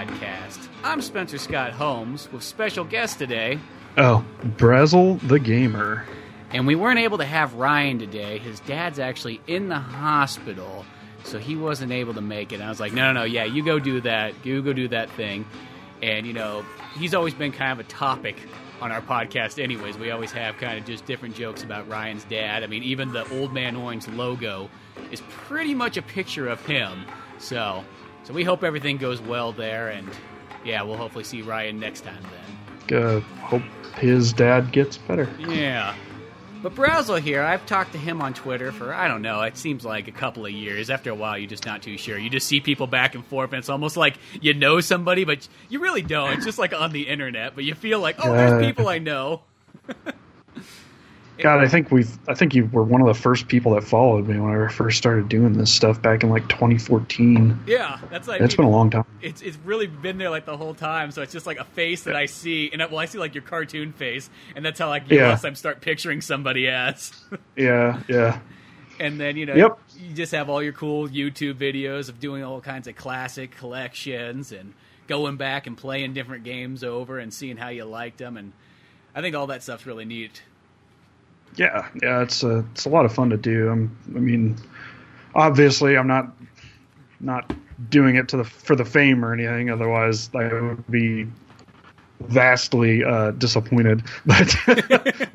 podcast. I'm Spencer Scott Holmes with special guest today, Oh, Brazel the Gamer. and we weren't able to have Ryan today. His dad's actually in the hospital, so he wasn't able to make it. And I was like, no, no, no, yeah, you go do that. You go do that thing. And, you know, he's always been kind of a topic on our podcast, anyways. We always have kind of just different jokes about Ryan's dad. I mean, even the Old Man Orange logo is pretty much a picture of him. So, so we hope everything goes well there. And, yeah, we'll hopefully see Ryan next time then. Uh, hope his dad gets better. Yeah. But Brazel here, I've talked to him on Twitter for, I don't know, it seems like a couple of years. After a while, you're just not too sure. You just see people back and forth, and it's almost like you know somebody, but you really don't. It's just like on the internet, but you feel like, oh, there's people I know. God, I think we've. I think you were one of the first people that followed me when I first started doing this stuff back in like 2014. Yeah, that's like It's been a long time. it's it's really been there like the whole time. So it's just like a face that I see, and I, well, I see like your cartoon face, and that's how like you Yeah. I'm start picturing somebody as. Yeah, yeah. and then you know Yep. you just have all your cool YouTube videos of doing all kinds of classic collections and going back and playing different games over and seeing how you liked them, and I think all that stuff's really neat. Yeah, yeah, it's a it's a lot of fun to do. I'm, I mean, obviously, I'm not not doing it to the for the fame or anything. Otherwise, I would be vastly uh, disappointed. But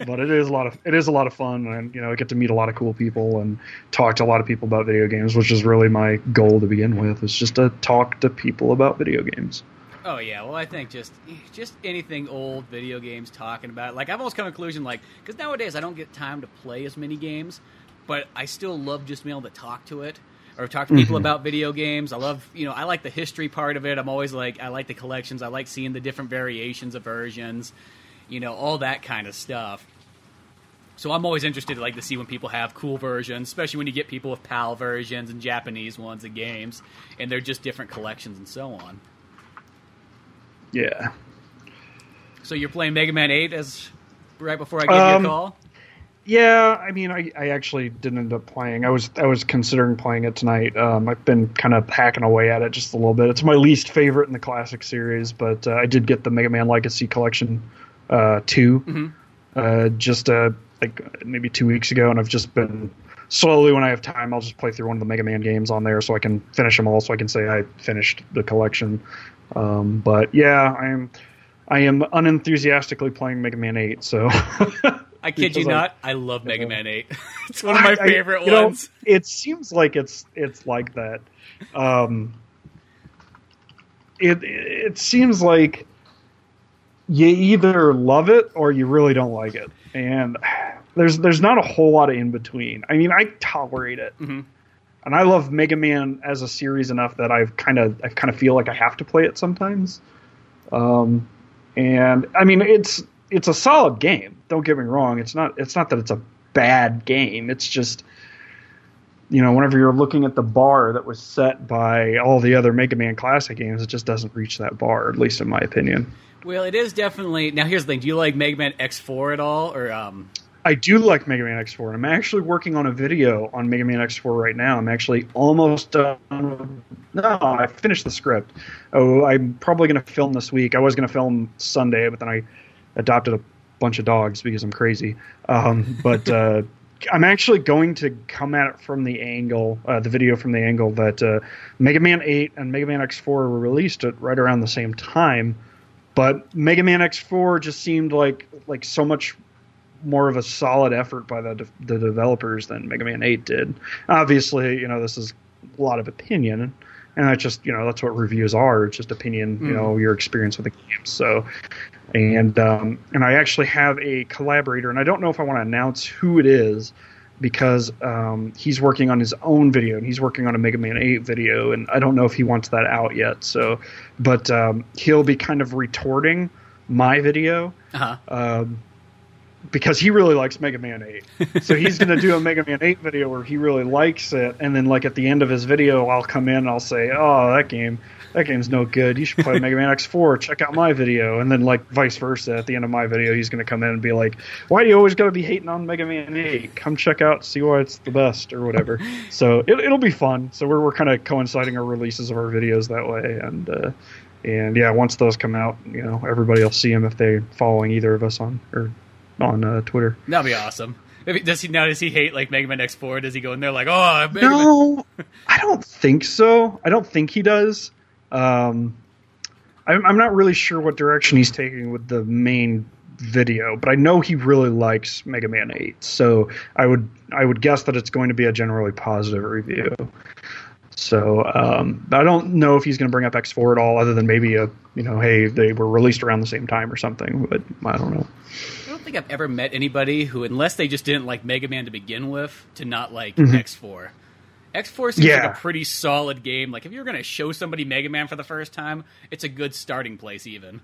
but it is a lot of it is a lot of fun, and you know, I get to meet a lot of cool people and talk to a lot of people about video games, which is really my goal to begin with. Is just to talk to people about video games. Oh yeah, well I think just just anything old video games talking about. it. Like I've almost come to conclusion like because nowadays I don't get time to play as many games, but I still love just being able to talk to it or talk to people mm-hmm. about video games. I love you know I like the history part of it. I'm always like I like the collections. I like seeing the different variations of versions, you know all that kind of stuff. So I'm always interested like to see when people have cool versions, especially when you get people with PAL versions and Japanese ones of games, and they're just different collections and so on. Yeah. So you're playing Mega Man 8 as right before I gave Um, you a call? Yeah, I mean, I, I actually didn't end up playing. I was I was considering playing it tonight. Um, I've been kind of hacking away at it just a little bit. It's my least favorite in the classic series, but uh, I did get the Mega Man Legacy Collection uh, 2 uh, just uh, like maybe two weeks ago, and I've just been slowly when I have time, I'll just play through one of the Mega Man games on there so I can finish them all, so I can say I finished the collection. Um, but yeah, I am I am unenthusiastically playing Mega Man 8, so. I kid you because I- not, I love Mega Man 8. it's one of my I- I- favorite know, ones. it seems like it's it's like that. Um, it it seems like you either love it or you really don't like it, and there's there's not a whole lot of in between. I mean, I tolerate it, Mhm. and I love Mega Man as a series enough that I've kind of I kind of feel like I have to play it sometimes. Um, and I mean, it's it's a solid game. Don't get me wrong. It's not it's not that it's a bad game. It's just you know, whenever you're looking at the bar that was set by all the other Mega Man classic games, it just doesn't reach that bar, at least in my opinion. Well, it is definitely. Now, here's the thing do you like Mega Man X4 at all? Or, um, I do like Mega Man X4, and I'm actually working on a video on Mega Man X4 right now. I'm actually almost done. No, I finished the script. Oh, I'm probably going to film this week. I was going to film Sunday, but then I adopted a bunch of dogs because I'm crazy. Um, but uh, I'm actually going to come at it from the angle, uh, the video from the angle that uh, Mega Man 8 and Mega Man X4 were released at right around the same time. But Mega Man X4 just seemed like like so much more of a solid effort by the de- the developers than Mega Man 8 did. Obviously, you know this is a lot of opinion, and that's just you know that's what reviews are. It's just opinion, you know, your experience with the game. So, and um, and I actually have a collaborator, and I don't know if I want to announce who it is because um, he's working on his own video and he's working on a Mega Man 8 video, and I don't know if he wants that out yet. So, but um, he'll be kind of retorting my video uh-huh. um, because he really likes Mega Man 8. So he's going to do a Mega Man 8 video where he really likes it, and then like at the end of his video, I'll come in and I'll say, "Oh, that game, that game's no good. You should play Mega Man X4. Check out my video." And then like vice versa, at the end of my video, he's going to come in and be like, "Why do you always got to be hating on Mega Man 8? Come check out, see why it's the best or whatever." so it, it'll be fun. So we're we're kind of coinciding our releases of our videos that way, and. uh and yeah, once those come out, you know, everybody will see them if they're following either of us on or on uh, Twitter. That'd be awesome. Does he now? Does he hate like Mega Man X4? Does he go in there like, oh, Mega no? I don't think so. I don't think he does. Um, I'm, I'm not really sure what direction he's taking with the main video, but I know he really likes Mega Man 8. So I would I would guess that it's going to be a generally positive review. So um, I don't know if he's going to bring up X4 at all, other than maybe a you know, hey, they were released around the same time or something. But I don't know. I don't think I've ever met anybody who, unless they just didn't like Mega Man to begin with, to not like mm-hmm. X4. X4 seems yeah. like a pretty solid game. Like if you're going to show somebody Mega Man for the first time, it's a good starting place even.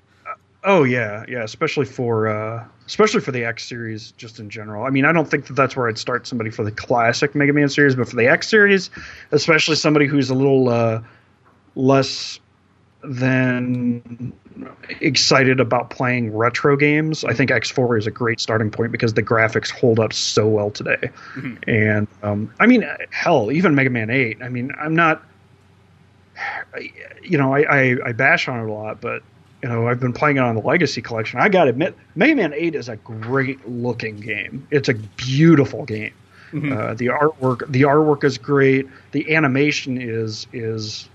Oh yeah, yeah, especially for uh, especially for the X series, just in general. I mean, I don't think that that's where I'd start somebody for the classic Mega Man series, but for the X series, especially somebody who's a little uh, less than excited about playing retro games, I think X4 is a great starting point because the graphics hold up so well today. Mm-hmm. And um, I mean, hell, even Mega Man 8. I mean, I'm not, you know, I, I, I bash on it a lot, but you know, I've been playing it on the Legacy Collection. I got to admit, Mega Man 8 is a great looking game. It's a beautiful game. Mm-hmm. Uh, the artwork, the artwork is great. The animation is is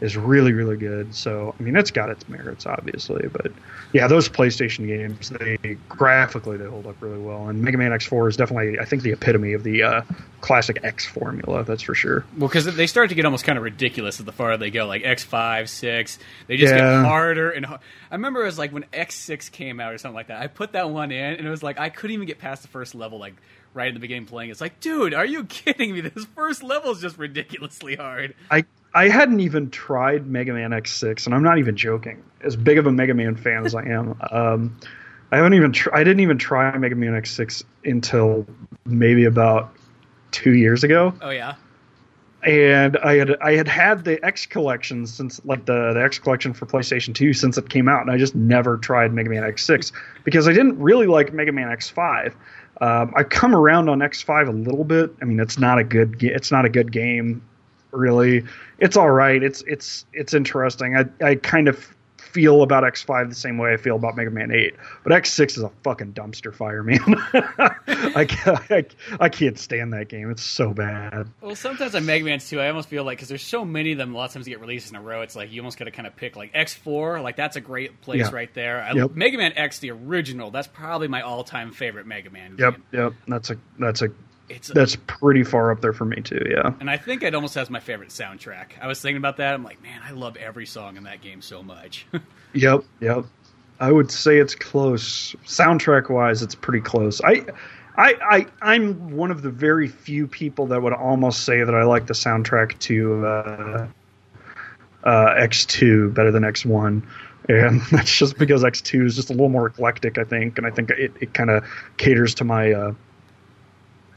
is really really good. So I mean, it's got its merits, obviously, but yeah, those PlayStation games they graphically they hold up really well, and Mega Man X4 is definitely I think the epitome of the uh, classic X formula. That's for sure. Well, because they start to get almost kind of ridiculous as the farther they go, like X5, six, they just yeah. get harder and. Hard. I remember it was like when X6 came out or something like that. I put that one in, and it was like I couldn't even get past the first level, like right in the beginning playing. It's like, dude, are you kidding me? This first level is just ridiculously hard. I I hadn't even tried Mega Man X6, and I'm not even joking. As big of a Mega Man fan as I am, um, I haven't even tr- I didn't even try Mega Man X6 until maybe about two years ago. Oh yeah. And I had I had had the X collection since like the the X collection for PlayStation 2 since it came out, and I just never tried Mega Man X6 because I didn't really like Mega Man X5. Um, I come around on X5 a little bit. I mean, it's not a good it's not a good game really. It's all right. It's it's it's interesting. I I kind of feel about X5 the same way I feel about Mega Man 8. But X6 is a fucking dumpster fire, man. I, I, I, can't stand that game. It's so bad. Well, sometimes on Mega Man 2, I almost feel like, because there's so many of them, a lot of times they get released in a row, it's like you almost got to kind of pick, like X4, like that's a great place yeah. right there. I, yep. Mega Man X, the original, that's probably my all time favorite Mega Man game. Yep, yep. That's a, that's a it's that's pretty far up there for me too. Yeah, and I think it almost has my favorite soundtrack. I was thinking about that. I'm like, man, I love every song in that game so much. yep, yep. I would say it's close. Soundtrack wise, it's pretty close. I, I, I, I'm one of the very few people that would almost say that I like the soundtrack to uh, uh, X2 better than X1 and that's just because X2 is just a little more eclectic, I think, and I think it, it kind of caters to my uh,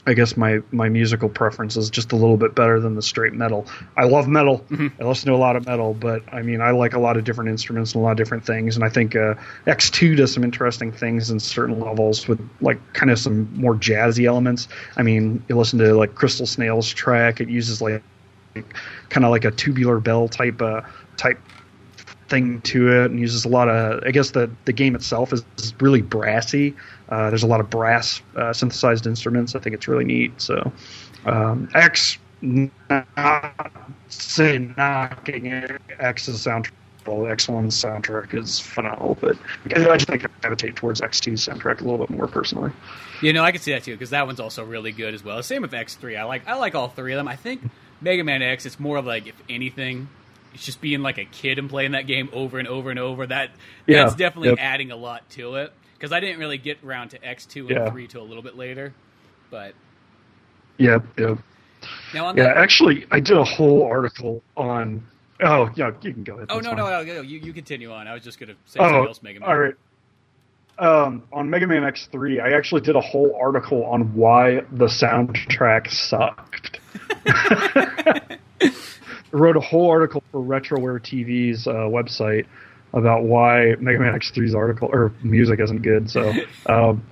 I guess my my musical preference is just a little bit better than the straight metal. I love metal. Mm-hmm. I listen to a lot of metal, but I mean, I like a lot of different instruments and a lot of different things. And I think uh, X2 does some interesting things in certain levels with like kind of some more jazzy elements. I mean, you listen to like Crystal Snail's track; it uses like kind of like a tubular bell type uh, type thing to it and uses a lot of i guess the, the game itself is, is really brassy uh, there's a lot of brass uh, synthesized instruments i think it's really neat so um, x not say knocking x's soundtrack well, X1's soundtrack is phenomenal, but I just think I gravitate towards X2's soundtrack a little bit more personally. You know, I can see that too because that one's also really good as well. Same with X3. I like I like all three of them. I think Mega Man X. It's more of like if anything, it's just being like a kid and playing that game over and over and over. That yeah, that's definitely yep. adding a lot to it because I didn't really get around to X two and yeah. three till a little bit later, but yep, yep. Now yeah, that, actually, I did a whole article on. Oh yeah, you can go ahead. Oh no, no, no, no, you you continue on. I was just going to say oh, something else, Mega Man. All right. um, on Mega Man X3, I actually did a whole article on why the soundtrack sucked. I wrote a whole article for RetroWare TV's uh, website about why Mega Man X3's article or music isn't good. So um,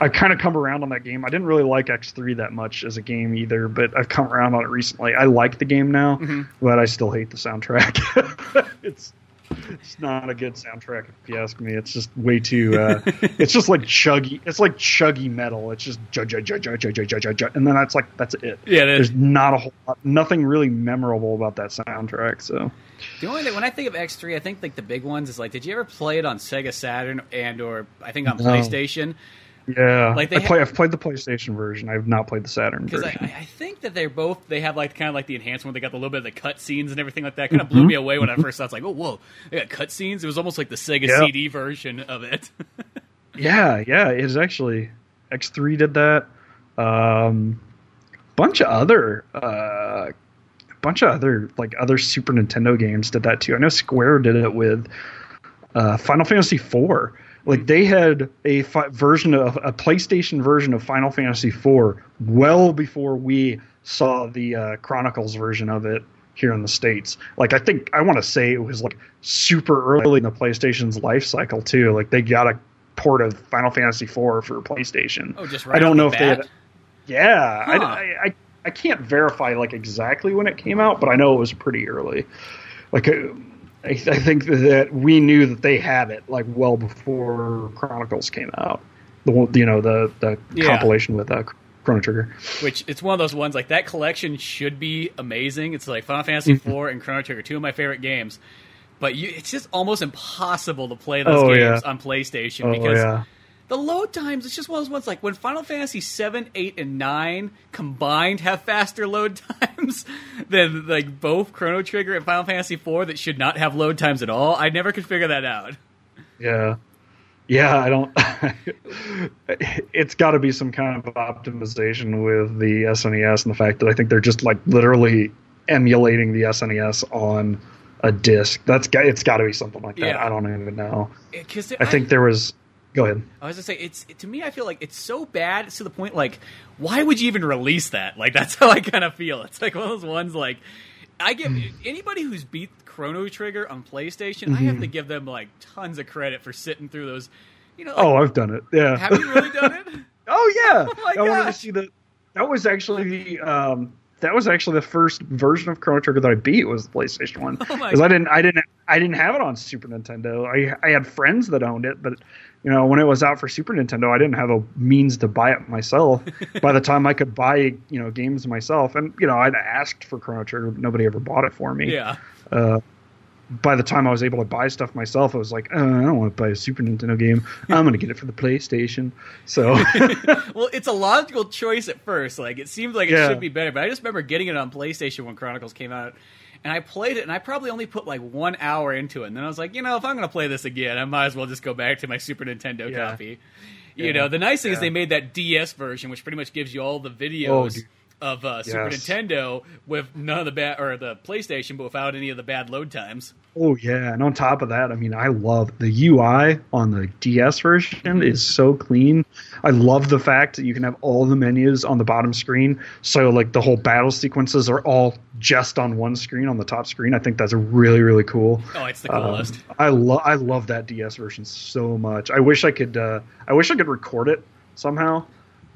I've kind of come around on that game. I didn't really like X3 that much as a game either, but I've come around on it recently. I like the game now, Mm-hmm. but I still hate the soundtrack. it's it's not a good soundtrack if you ask me. It's just way too. Uh, it's just like chuggy. It's like chuggy metal. It's just and then that's like that's it. Yeah, there's not a whole lot, nothing really memorable about that soundtrack. So the only thing, when I think of X three, I think like the big ones is like, did you ever play it on Sega Saturn and or I think on no. PlayStation? Yeah, Like, they I play. I've played the PlayStation version. I've not played the Saturn Because I, version. I think that they're both they have like kind of like the enhancement. They got the little bit of the cut scenes and everything like that. Kind of blew me away when I first saw. it. It's like, oh whoa, they got cut scenes. It was almost like the Sega Yeah. CD version of it. Yeah, yeah, it is actually X3 did that. Um, bunch of other, uh, bunch of other like other Super Nintendo games did that too. I know Square did it with uh, Final Fantasy IV. Like they had a fi- version of a PlayStation version of Final Fantasy IV well before we saw the uh, Chronicles version of it here in the states. Like I think I want to say it was like super early in the PlayStation's life cycle too. Like they got a port of Final Fantasy IV for PlayStation. Oh, just right I don't know the if they had. Yeah, Huh. I, I, I I can't verify like exactly when it came out, but I know it was pretty early. Like uh, I, I think that we knew that they had it like well before Chronicles came out. The one, you know, the the Yeah. compilation with uh, Chrono Trigger. Which it's one of those ones like that collection should be amazing. It's like Final Fantasy Mm-hmm. IV and Chrono Trigger, two of my favorite games. But you, it's just almost impossible to play those Oh, games yeah. on PlayStation Oh because yeah, the load times it's just one of those ones like when final fantasy 7 8 and 9 combined have faster load times than like both chrono trigger and final fantasy 4 that should not have load times at all i never could figure that out yeah, yeah. I don't. it's got to be some kind of optimization with the SNES and the fact that I think they're just like literally emulating the SNES on a disc. That's got it's got to be something like that. Yeah. I don't even know. because I think there was. Go ahead. I was gonna say it's to me. I feel like it's so bad. It's to the point like, why would you even release that? Like that's how I kind of feel. It's like one of those ones like, I give anybody who's beat Chrono Trigger on PlayStation, I have to give them like tons of credit for sitting through those. You know, like, Oh, I've done it. Yeah. have you really done it? Oh yeah. Oh my I wanted to see the. That was actually the. Um, that was actually the first version of Chrono Trigger that I beat was the PlayStation One my because I didn't I didn't I didn't have it on Super Nintendo. I I had friends that owned it, but you know when it was out for Super Nintendo, I didn't have a means to buy it myself. By the time I could buy you know games myself, and you know I'd asked for Chrono Trigger, but nobody ever bought it for me. Yeah. Uh, by the time I was able to buy stuff myself, I was like, oh, I don't want to buy a Super Nintendo game. I'm going to get it for the PlayStation. So. well, it's a logical choice at first. Like it seemed like it Yeah. should be better, but I just remember getting it on PlayStation when Chronicles came out, and I played it, and I probably only put like one hour into it, and then I was like, you know, if I'm going to play this again, I might as well just go back to my Super Nintendo Yeah. copy. You know, the nice thing is they made that DS version, which pretty much gives you all the Oh, videos. dude. of uh, Super Yes. Nintendo with none of the bad or the PlayStation, but without any of the bad load times. Oh yeah, and on top of that, I mean, I love the UI on the DS version is so clean. I love the fact that you can have all the menus on the bottom screen, so like the whole battle sequences are all just on one screen on the top screen. I think that's really really cool. Oh, it's the Um, coolest. I love I love that DS version so much. I wish I could uh, I wish I could record it somehow,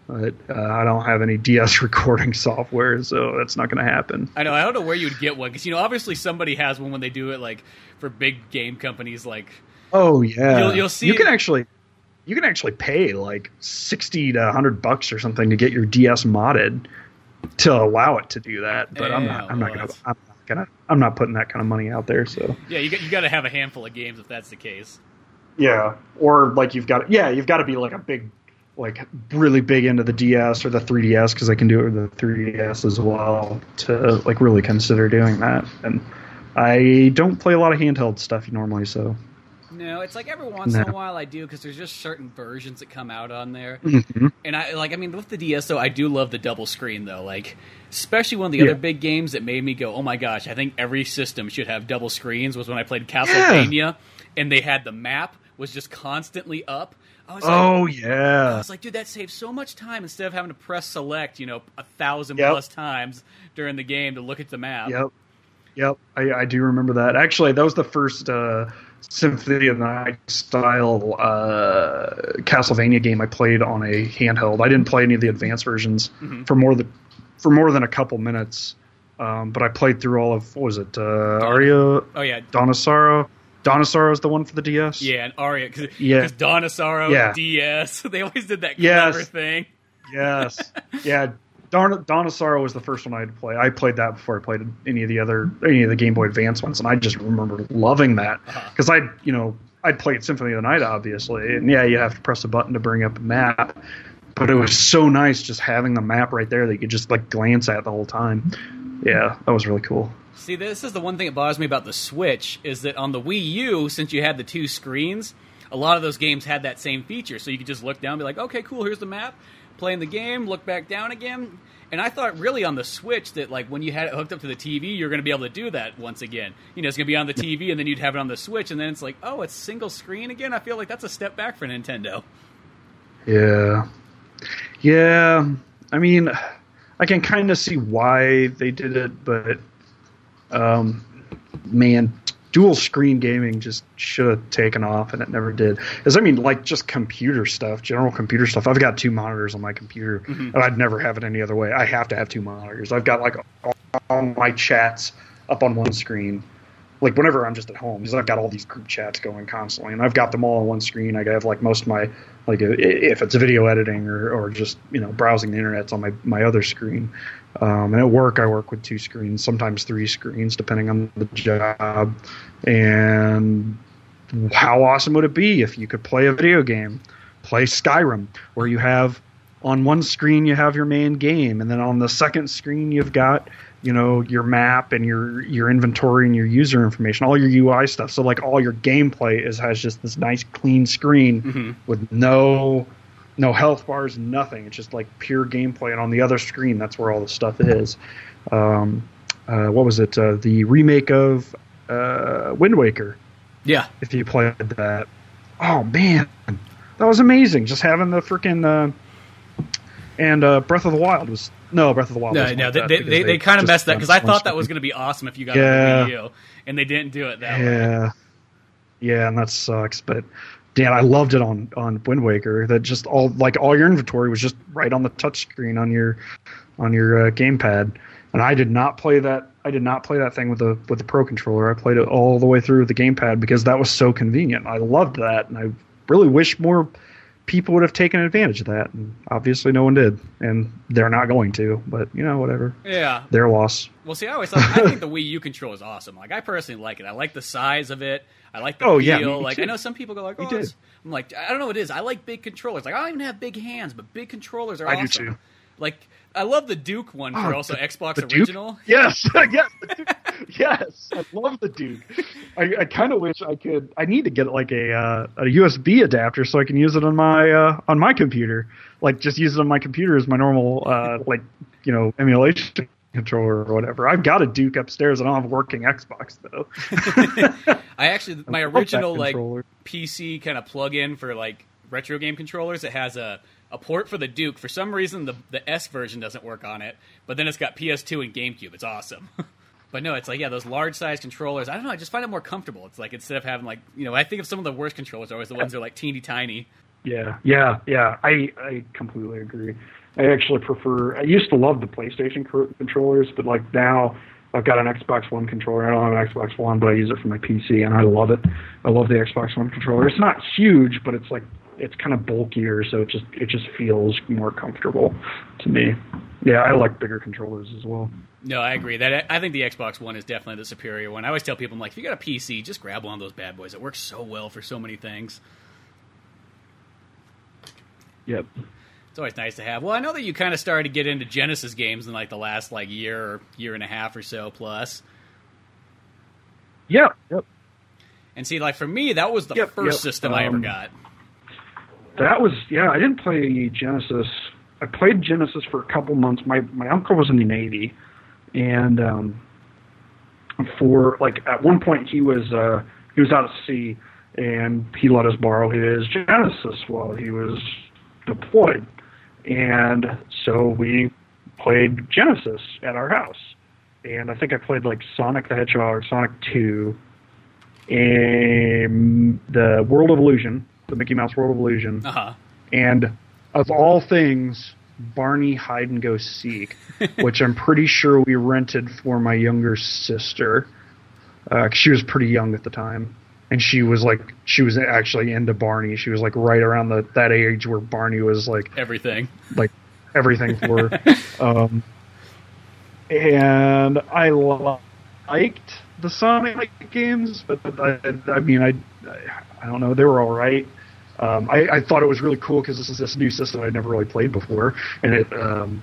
but uh, I don't have any DS recording software, so that's not going to happen. I know. I don't know where you'd get one because you know, obviously somebody has one when they do it, like for big game companies, like Oh yeah, You'll- you'll see You can it- actually, you can actually pay like sixty to hundred bucks or something to get your DS modded to allow it to do that. But I'm not. I'm not gonna. I'm not gonna. I'm not putting that kind of money out there. So yeah, you got you got to have a handful of games if that's the case. yeah, or like you've got. Yeah, you've got to be like a big, like really big into the DS or the 3DS because I can do it with the 3DS as well to like really consider doing that. And I don't play a lot of handheld stuff normally, so. No, it's like every once in a while I do because there's just certain versions that come out on there. Mhm. And I like, I mean, with the DS though, I do love the double screen though. Like, especially one of the Yeah. other big games that made me go, "Oh my gosh!" I think every system should have double screens. Was when I played Castlevania, and they had the map was just constantly up. I was like, Oh I yeah. was like, dude, that saves so much time instead of having to press select, you know, a thousand Yep. plus times during the game to look at the map. Yep. Yep. I, I do remember that. Actually, that was the first uh, Symphony of the Night style uh, Castlevania game I played on a handheld. I didn't play any of the advanced versions Mm-hmm. for more than for more than a couple minutes. Um, but I played through all of what was it? Uh, Aria Oh yeah, Dawn of Sorrow. Dawn of Sorrow is the one for the DS. yeah, and Aria because Yeah. Dawn of Sorrow, Yeah. DS, they always did that Yes. clever thing. Yes. yeah. Don- Dawn of Sorrow was the first one I had to play. I played that before I played any of the other any of the Game Boy Advance ones, and I just remember loving that Uh-huh. because I, you know, I'd played Symphony of the Night obviously, and yeah, you have to press a button to bring up a map, but it was so nice just having the map right there that you could just like glance at the whole time. Yeah, that was really cool. See, this is the one thing that bothers me about the Switch is that on the Wii U, since you had the two screens, a lot of those games had that same feature. So you could just look down, and be like, okay, cool, here's the map, playing the game, look back down again. And I thought really on the Switch that like when you had it hooked up to the TV, you're going to be able to do that once again. You know, it's going to be on the TV, and then you'd have it on the Switch, and then it's like, oh, it's single screen again. I feel like that's a step back for Nintendo. Yeah. Yeah. I mean, I can kind of see why they did it, but um, man, dual screen gaming just should have taken off, and it never did. Because I mean, like just computer stuff, general computer stuff. I've got two monitors on my computer, and I'd never have it any other way. I have to have two monitors. I've got like all, all my chats up on one screen. Like whenever I'm just at home, because I've got all these group chats going constantly, and I've got them all on one screen. I have like most of my like if it's video editing or, or just you know browsing the internet, it's on my my other screen. Um, and at work, I work with two screens, sometimes three screens, depending on the job. And how awesome would it be if you could play a video game, play Skyrim, where you have on one screen you have your main game, and then on the second screen you've got you know your map and your your inventory and your user information, all your UI stuff. So like all your gameplay is has just this nice clean screen with no no health bars, nothing. It's just like pure gameplay. And on the other screen, that's where all the stuff is. Um, uh, what was it? Uh, the remake of uh, Wind Waker. Yeah, If you played that, oh man, that was amazing. Just having the freaking uh, and uh, Breath of the Wild was no Breath of the Wild. no, no, they, they, they, they kind of messed that because I thought that was going to be awesome if you got it Yeah. on the Wii U, and they didn't do it that way. Yeah, yeah, and that sucks. But Dan, I loved it on on Wind Waker. That just all like all your inventory was just right on the touchscreen on your on your uh, gamepad. And I did not play that. I did not play that thing with the with the Pro controller. I played it all the way through with the gamepad because that was so convenient. I loved that, and I really wish more people would have taken advantage of that. And obviously, no one did, and they're not going to. But you know, whatever. Yeah, Their loss. Well, see, I always thought I think the Wii U controller is awesome. Like, I personally like it. I like the size of it. I like the Oh, feel. yeah, me like, too. I know some people go like, "Oh, it's-" I'm like, I don't know what it is. I like big controllers. Like, I don't even have big hands, but big controllers are I do awesome. too. Like, I love the Duke one for Oh, also the- Xbox the Duke? original. Yes, yes, yes. I love the Duke. I, I kind of wish I could. I need to get like a uh, a USB adapter so I can use it on my uh, on my computer. Like just use it on my computer as my normal uh, like you know emulation controller or whatever. I've got a Duke upstairs. I don't have a working Xbox though. I actually my that original like. PC kind of plug-in for like retro game controllers. It has a a port for the Duke. For some reason, the the S version doesn't work on it, but then it's got PS2 and GameCube. It's awesome. But no, it's like yeah, those large size controllers. I don't know. I just find it more comfortable. It's like instead of having like you know, I think of some of the worst controllers are always the ones that are like teeny tiny. Yeah, yeah, yeah. I I completely agree. I actually prefer. I used to love the PlayStation controllers, but like now I've got an Xbox One controller. I don't have an Xbox One, but I use it for my PC, and I love it. I love the Xbox One controller. It's not huge, but it's like it's kind of bulkier, so it just it just feels more comfortable to me. Yeah, I like bigger controllers as well. No, I agree. That I think the Xbox One is definitely the superior one. I always tell people, I'm like, if you got a PC, just grab one of those bad boys. It works so well for so many things. Yep. It's always nice to have. Well, I know that you kind of started to get into Genesis games in like the last like year or year and a half or so plus. Yeah. Yep. And see, like for me, that was the Yep, first yep. system I ever Um, got. That was yeah. I didn't play Genesis. I played Genesis for a couple months. My my uncle was in the Navy, and um, for like at one point he was uh, he was out at sea, and he let us borrow his Genesis while he was deployed, and so we played Genesis at our house. And I think I played like Sonic the Hedgehog, or Sonic Two, and the World of Illusion, the Mickey Mouse World of Illusion, Uh-huh. and of all things, Barney Hide and Go Seek, which I'm pretty sure we rented for my younger sister. Uh she was pretty young at the time, and she was like, she was actually into Barney. She was like right around the that age where Barney was like Everything. like everything for her. um, and I li- liked the Sonic games, but I, I mean, I, I don't know, they were all right. Um, I, I thought it was really cool because this is this new system I'd never really played before, and it. Um,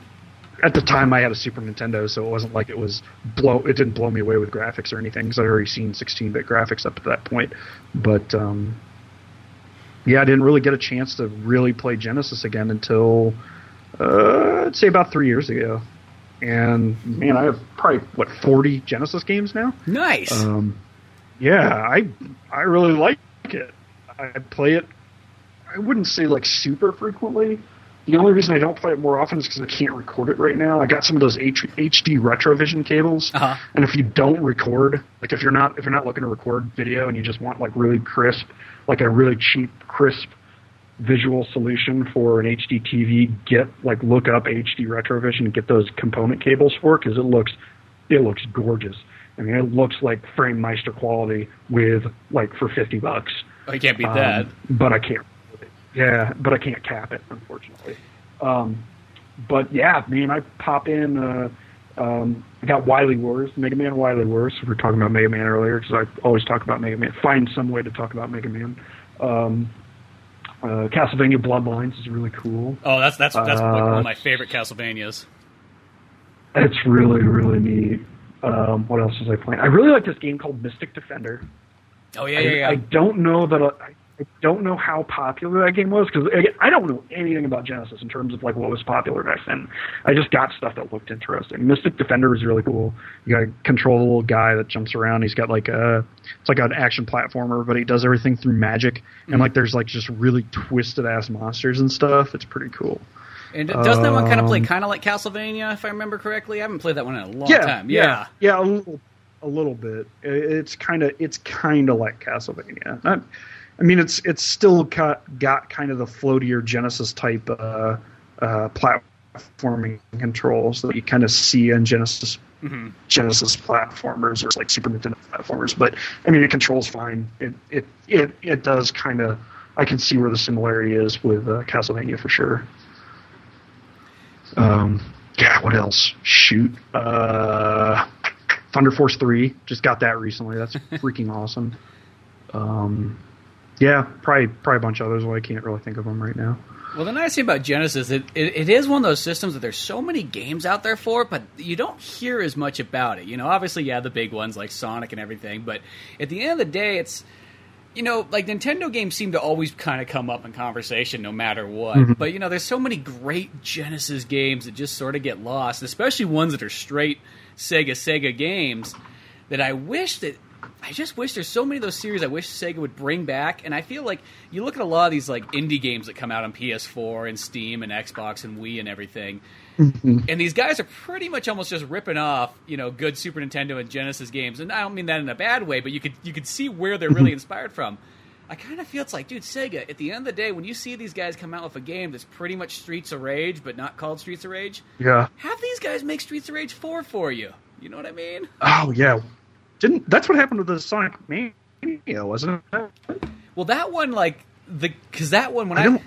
at the time, I had a Super Nintendo, so it wasn't like it was blow. It didn't blow me away with graphics or anything because I'd already seen 16-bit graphics up to that point. But um, yeah, I didn't really get a chance to really play Genesis again until uh, I'd say about three years ago. And man, I have probably what 40 Genesis games now. Nice. Um, yeah, I I really like it. I play it. I wouldn't say like super frequently. The only reason I don't play it more often is because I can't record it right now. I got some of those H- HD Retrovision cables, Uh-huh. and if you don't record, like if you're not if you're not looking to record video and you just want like really crisp, like a really cheap crisp visual solution for an HD TV, get like look up HD Retrovision and get those component cables for because it looks it looks gorgeous. I mean, it looks like Framemeister quality with like for fifty bucks. I can't beat Um, that. But I can't. Yeah, but I can't cap it, unfortunately. Um, but yeah, man, I pop in. Uh, um, I got Wily Wars, Mega Man Wily Wars. We were talking about Mega Man earlier because I always talk about Mega Man. Find some way to talk about Mega Man. Um, uh, Castlevania Bloodlines is really cool. Oh, that's that's that's one Uh, of my favorite Castlevanias. It's really really neat. Um, what else was I playing? I really like this game called Mystic Defender. Oh yeah, I, yeah, yeah. I don't know that. I, I don't know how popular that game was because I don't know anything about Genesis in terms of like what was popular back then. I just got stuff that looked interesting. Mystic Defender was really cool. You got to control a little guy that jumps around. He's got like a it's like an action platformer, but he does everything through magic. And like there's like just really twisted ass monsters and stuff. It's pretty cool. and doesn't that one kind of play um, kind of like Castlevania, if I remember correctly? I haven't played that one in a long yeah, time. yeah, Yeah. yeah, a little, a little bit. It's kind of, it's kind of like Castlevania. Not, I mean, it's it's still got, got kind of the floatier Genesis type uh, uh, platforming controls that you kind of see in Genesis hmm Genesis platformers or like Super Nintendo platformers. But I mean, it controls fine. It it it, it does kind of. I can see where the similarity is with uh, Castlevania for sure. Um, yeah. What else? Shoot. Uh, Thunder Force Three. Just got that recently. That's freaking awesome. Um, yeah, probably probably a bunch of others. Well, I can't really think of them right now. Well, the nice thing about Genesis, it, it, it is one of those systems that there's so many games out there for, but you don't hear as much about it. You know, obviously, yeah, the big ones like Sonic and everything, but at the end of the day, it's you know, like Nintendo games seem to always kind of come up in conversation no matter what. Mm-hmm. But you know, there's so many great Genesis games that just sort of get lost, especially ones that are straight Sega Sega games that I wish that I just wish there's so many of those series I wish Sega would bring back. And I feel like you look at a lot of these like indie games that come out on PS4 and Steam and Xbox and Wii and everything. Mm-hmm. And these guys are pretty much almost just ripping off, you know, good Super Nintendo and Genesis games. And I don't mean that in a bad way, but you could you could see where they're really mm-hmm. inspired from. I kind of feel it's like, dude, Sega. At the end of the day, when you see these guys come out with a game that's pretty much Streets of Rage, but not called Streets of Rage, Yeah. have these guys make Streets of Rage four for you. You know what I mean? Oh yeah. Didn't that's what happened with the Sonic Mania, wasn't it? Well, that one, like the because that one when I I,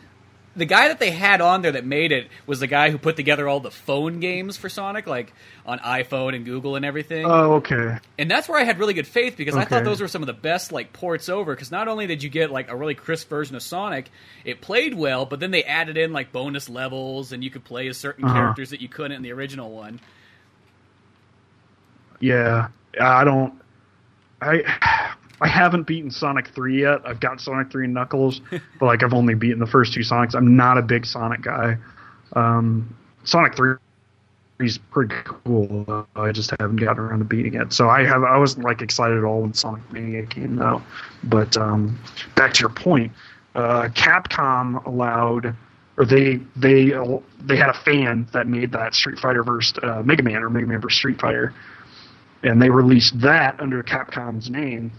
the guy that they had on there that made it was the guy who put together all the phone games for Sonic, like on iPhone and Google and everything. Oh, okay. and that's where I had really good faith because I thought those were some of the best like ports over. Because not only did you get like a really crisp version of Sonic, it played well, but then they added in like bonus levels and you could play as certain Uh-huh. characters that you couldn't in the original one. Yeah, I don't. I I haven't beaten Sonic Three yet. I've got Sonic Three and Knuckles, but like I've only beaten the first two Sonics. I'm not a big Sonic guy. Um, Sonic Three He's pretty cool. I just haven't gotten around to beating it. So I have I wasn't like excited at all when Sonic Mania came out. But um, back to your point, uh, Capcom allowed or they they they had a fan that made that Street Fighter versus uh, Mega Man or Mega Man versus Street Fighter, and they released that under Capcom's name.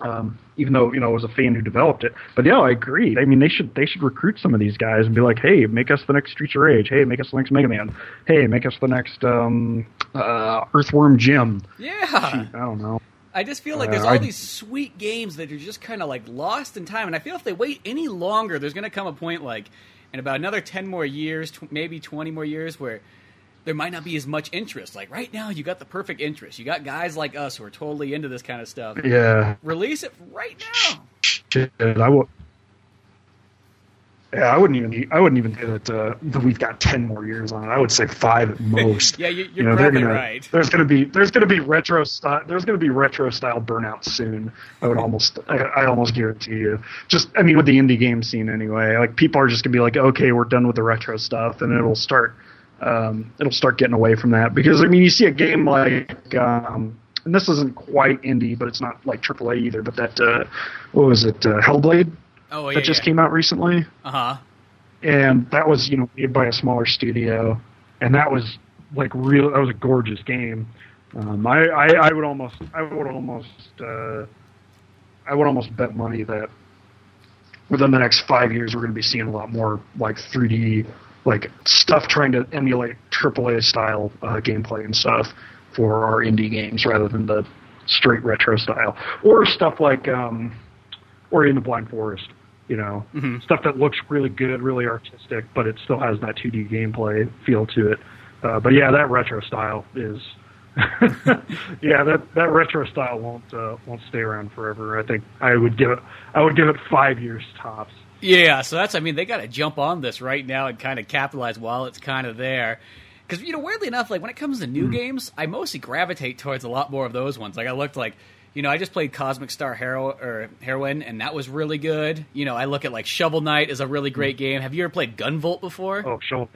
Um, even though you know it was a fan who developed it, but yeah, I agree. I mean, they should they should recruit some of these guys and be like, hey, make us the next Streets of Rage. Hey, make us the next Mega Man. Hey, make us the next um, uh, Earthworm Jim. Yeah, Shoot, I don't know. I just feel like there's all these sweet games that are just kind of like lost in time, and I feel if they wait any longer, there's going to come a point like in about another 10 more years, tw- maybe 20 more years, where there might not be as much interest. Like right now, you got the perfect interest. You got guys like us who are totally into this kind of stuff. Yeah. Release it right now. Shit, I will. Yeah, I wouldn't even. I wouldn't even say that, uh, that we've got ten more years on it. I would say five at most. yeah, you, are you know, probably gonna, right. There's gonna be there's gonna be retro style. There's gonna be retro style burnout soon. I would almost. I, I almost guarantee you. Just I mean, with the indie game scene anyway, like people are just gonna be like, okay, we're done with the retro stuff, and it'll start. Um, it'll start getting away from that because I mean, you see a game like. Um, and this isn't quite indie, but it's not like AAA either. But that, uh, what was it, uh, Hellblade? Oh yeah, that just yeah. came out recently Uh huh. and that was you know made by a smaller studio, and that was like real. That was a gorgeous game. Um, I, I I would almost I would almost uh, I would almost bet money that within the next five years we're going to be seeing a lot more like 3D like stuff trying to emulate AAA style uh, gameplay and stuff for our indie games rather than the straight retro style or stuff like um, Ori and the Blind Forest. You know, Mhm. stuff that looks really good, really artistic, but it still has that 2D gameplay feel to it. Uh, but yeah, that retro style is. yeah, that that retro style won't uh, won't stay around forever. I think I would give it I would give it five years tops. Yeah, so that's I mean they got to jump on this right now and kind of capitalize while it's kind of there. Because you know, weirdly enough, like when it comes to new Hmm. games, I mostly gravitate towards a lot more of those ones. Like I looked like, you know, I just played Cosmic Star Hero or Heroine, and that was really good. You know, I look at like Shovel Knight is a really great game. Have you ever played Gunvolt before? Oh, show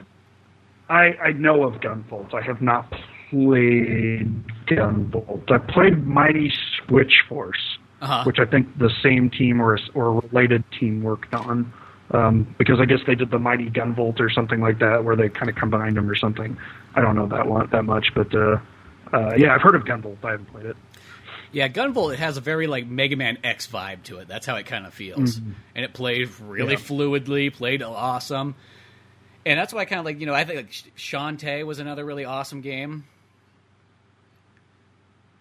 I I know of Gunvolt. I have not played Gunvolt. I played Mighty Switch Force. Uh-huh. which I think the same team or a, or a related team worked on. Um, because I guess they did the Mighty Gunvolt or something like that, where they kind of combined them or something. I don't know that one that much, but uh, uh, yeah, I've heard of Gunvolt. I haven't played it. Yeah, Gunvolt it has a very like Mega Man X vibe to it. That's how it kind of feels, and it played really Mm-hmm. Yeah. fluidly, played awesome, and that's why I kind of like you know I think like Shantae was another really awesome game,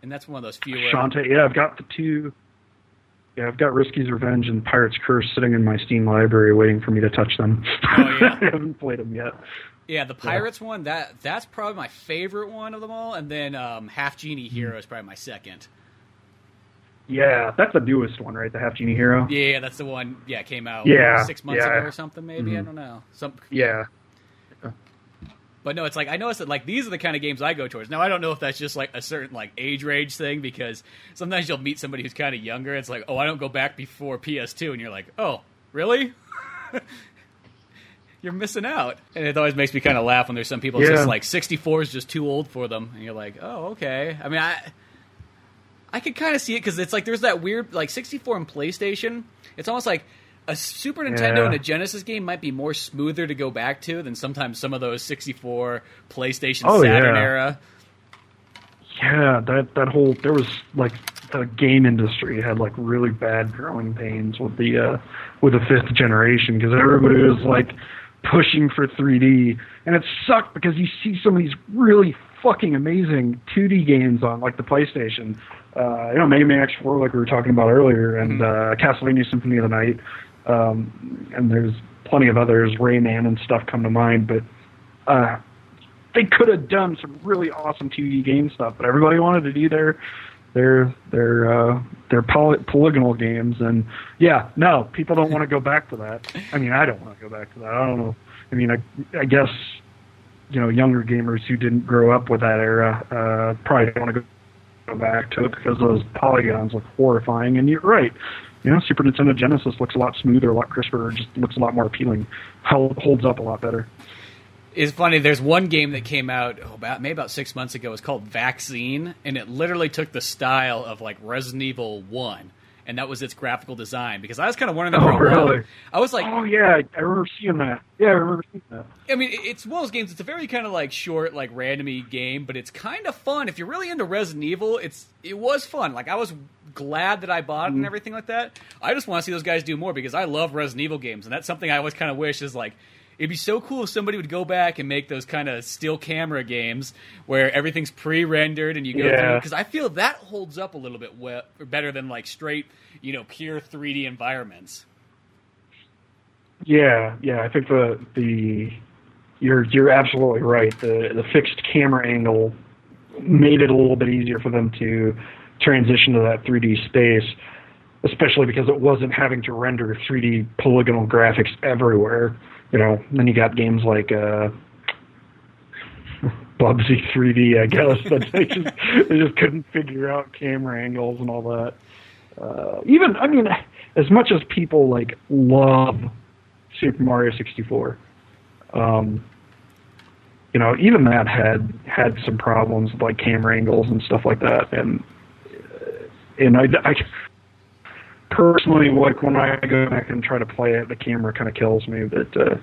and that's one of those few. where- Shantae, yeah, I've got the two. Yeah, I've got Risky's Revenge and Pirate's Curse sitting in my Steam library, waiting for me to touch them. Oh, yeah. I haven't played them yet. Yeah, the Pirates one that that's probably my favorite one of them all, and then um, Half Genie Mm-hmm. Hero is probably my second. Yeah, that's the newest one, right? The Half Genie Hero. Yeah, that's the one. Yeah, came out Yeah, six months yeah. ago or something. Maybe I Mhm. don't know. Some Yeah. But no, it's like I noticed that like these are the kind of games I go towards. Now I don't know if that's just like a certain like age range thing because sometimes you'll meet somebody who's kind of younger. It's like, oh, I don't go back before PS2, and you're like, oh, really? you're missing out. And it always makes me kind of laugh when there's some people Yeah. just like 64 is just too old for them, and you're like, oh, okay. I mean, I I could kind of see it because it's like there's that weird like 64 and PlayStation. It's almost like a Super Nintendo Yeah. and a Genesis game might be more smoother to go back to than sometimes some of those 64 PlayStation Oh, Saturn yeah. era. Yeah, that that whole there was like the game industry had like really bad growing pains with the uh, with the fifth generation because everybody was like pushing for 3D, and it sucked because you see some of these really fucking amazing 2D games on like the PlayStation. Uh, you know, Mega Man X4, like we were talking about earlier, and uh, Castlevania Symphony of the Night, um, and there's plenty of others, Rayman and stuff come to mind, but. Uh, they could have done some really awesome 2D game stuff, but everybody wanted to do their their their uh, their poly- polygonal games, and yeah, no, people don't want to go back to that. I mean, I don't want to go back to that. I don't know. I mean, I, I guess you know, younger gamers who didn't grow up with that era uh, probably don't want to go go back to it because those polygons look horrifying. And you're right. You know, Super Nintendo Genesis looks a lot smoother, a lot crisper, just looks a lot more appealing. Hol- holds up a lot better. It's funny. There's one game that came out oh, about maybe about six months ago. It's called Vaccine, and it literally took the style of like Resident Evil One, and that was its graphical design. Because I was kind of wondering that Oh, really? I was like, Oh yeah, I remember seeing that. Yeah, I remember seeing that. I mean, it's one of those games. It's a very kind of like short, like randomy game, but it's kind of fun. If you're really into Resident Evil, it's it was fun. Like I was glad that I bought it and mm-hmm. everything like that. I just want to see those guys do more because I love Resident Evil games, and that's something I always kind of wish is like. It'd be so cool if somebody would go back and make those kind of still camera games where everything's pre-rendered and you go Yeah. through. Because I feel that holds up a little bit better than like straight, you know, pure 3D environments. Yeah, yeah. I think the the you're you're absolutely right. The the fixed camera angle made it a little bit easier for them to transition to that 3D space, especially because it wasn't having to render 3D polygonal graphics everywhere. You know, then you got games like uh, Bubsy 3D, I guess, that they just they just couldn't figure out camera angles and all that. Uh, even I mean, as much as people like love Super Mario 64. Um, you know, even that had had some problems with like camera angles and stuff like that, and and I, I personally like when I go back and try to play it, the camera kind of kills me. But uh,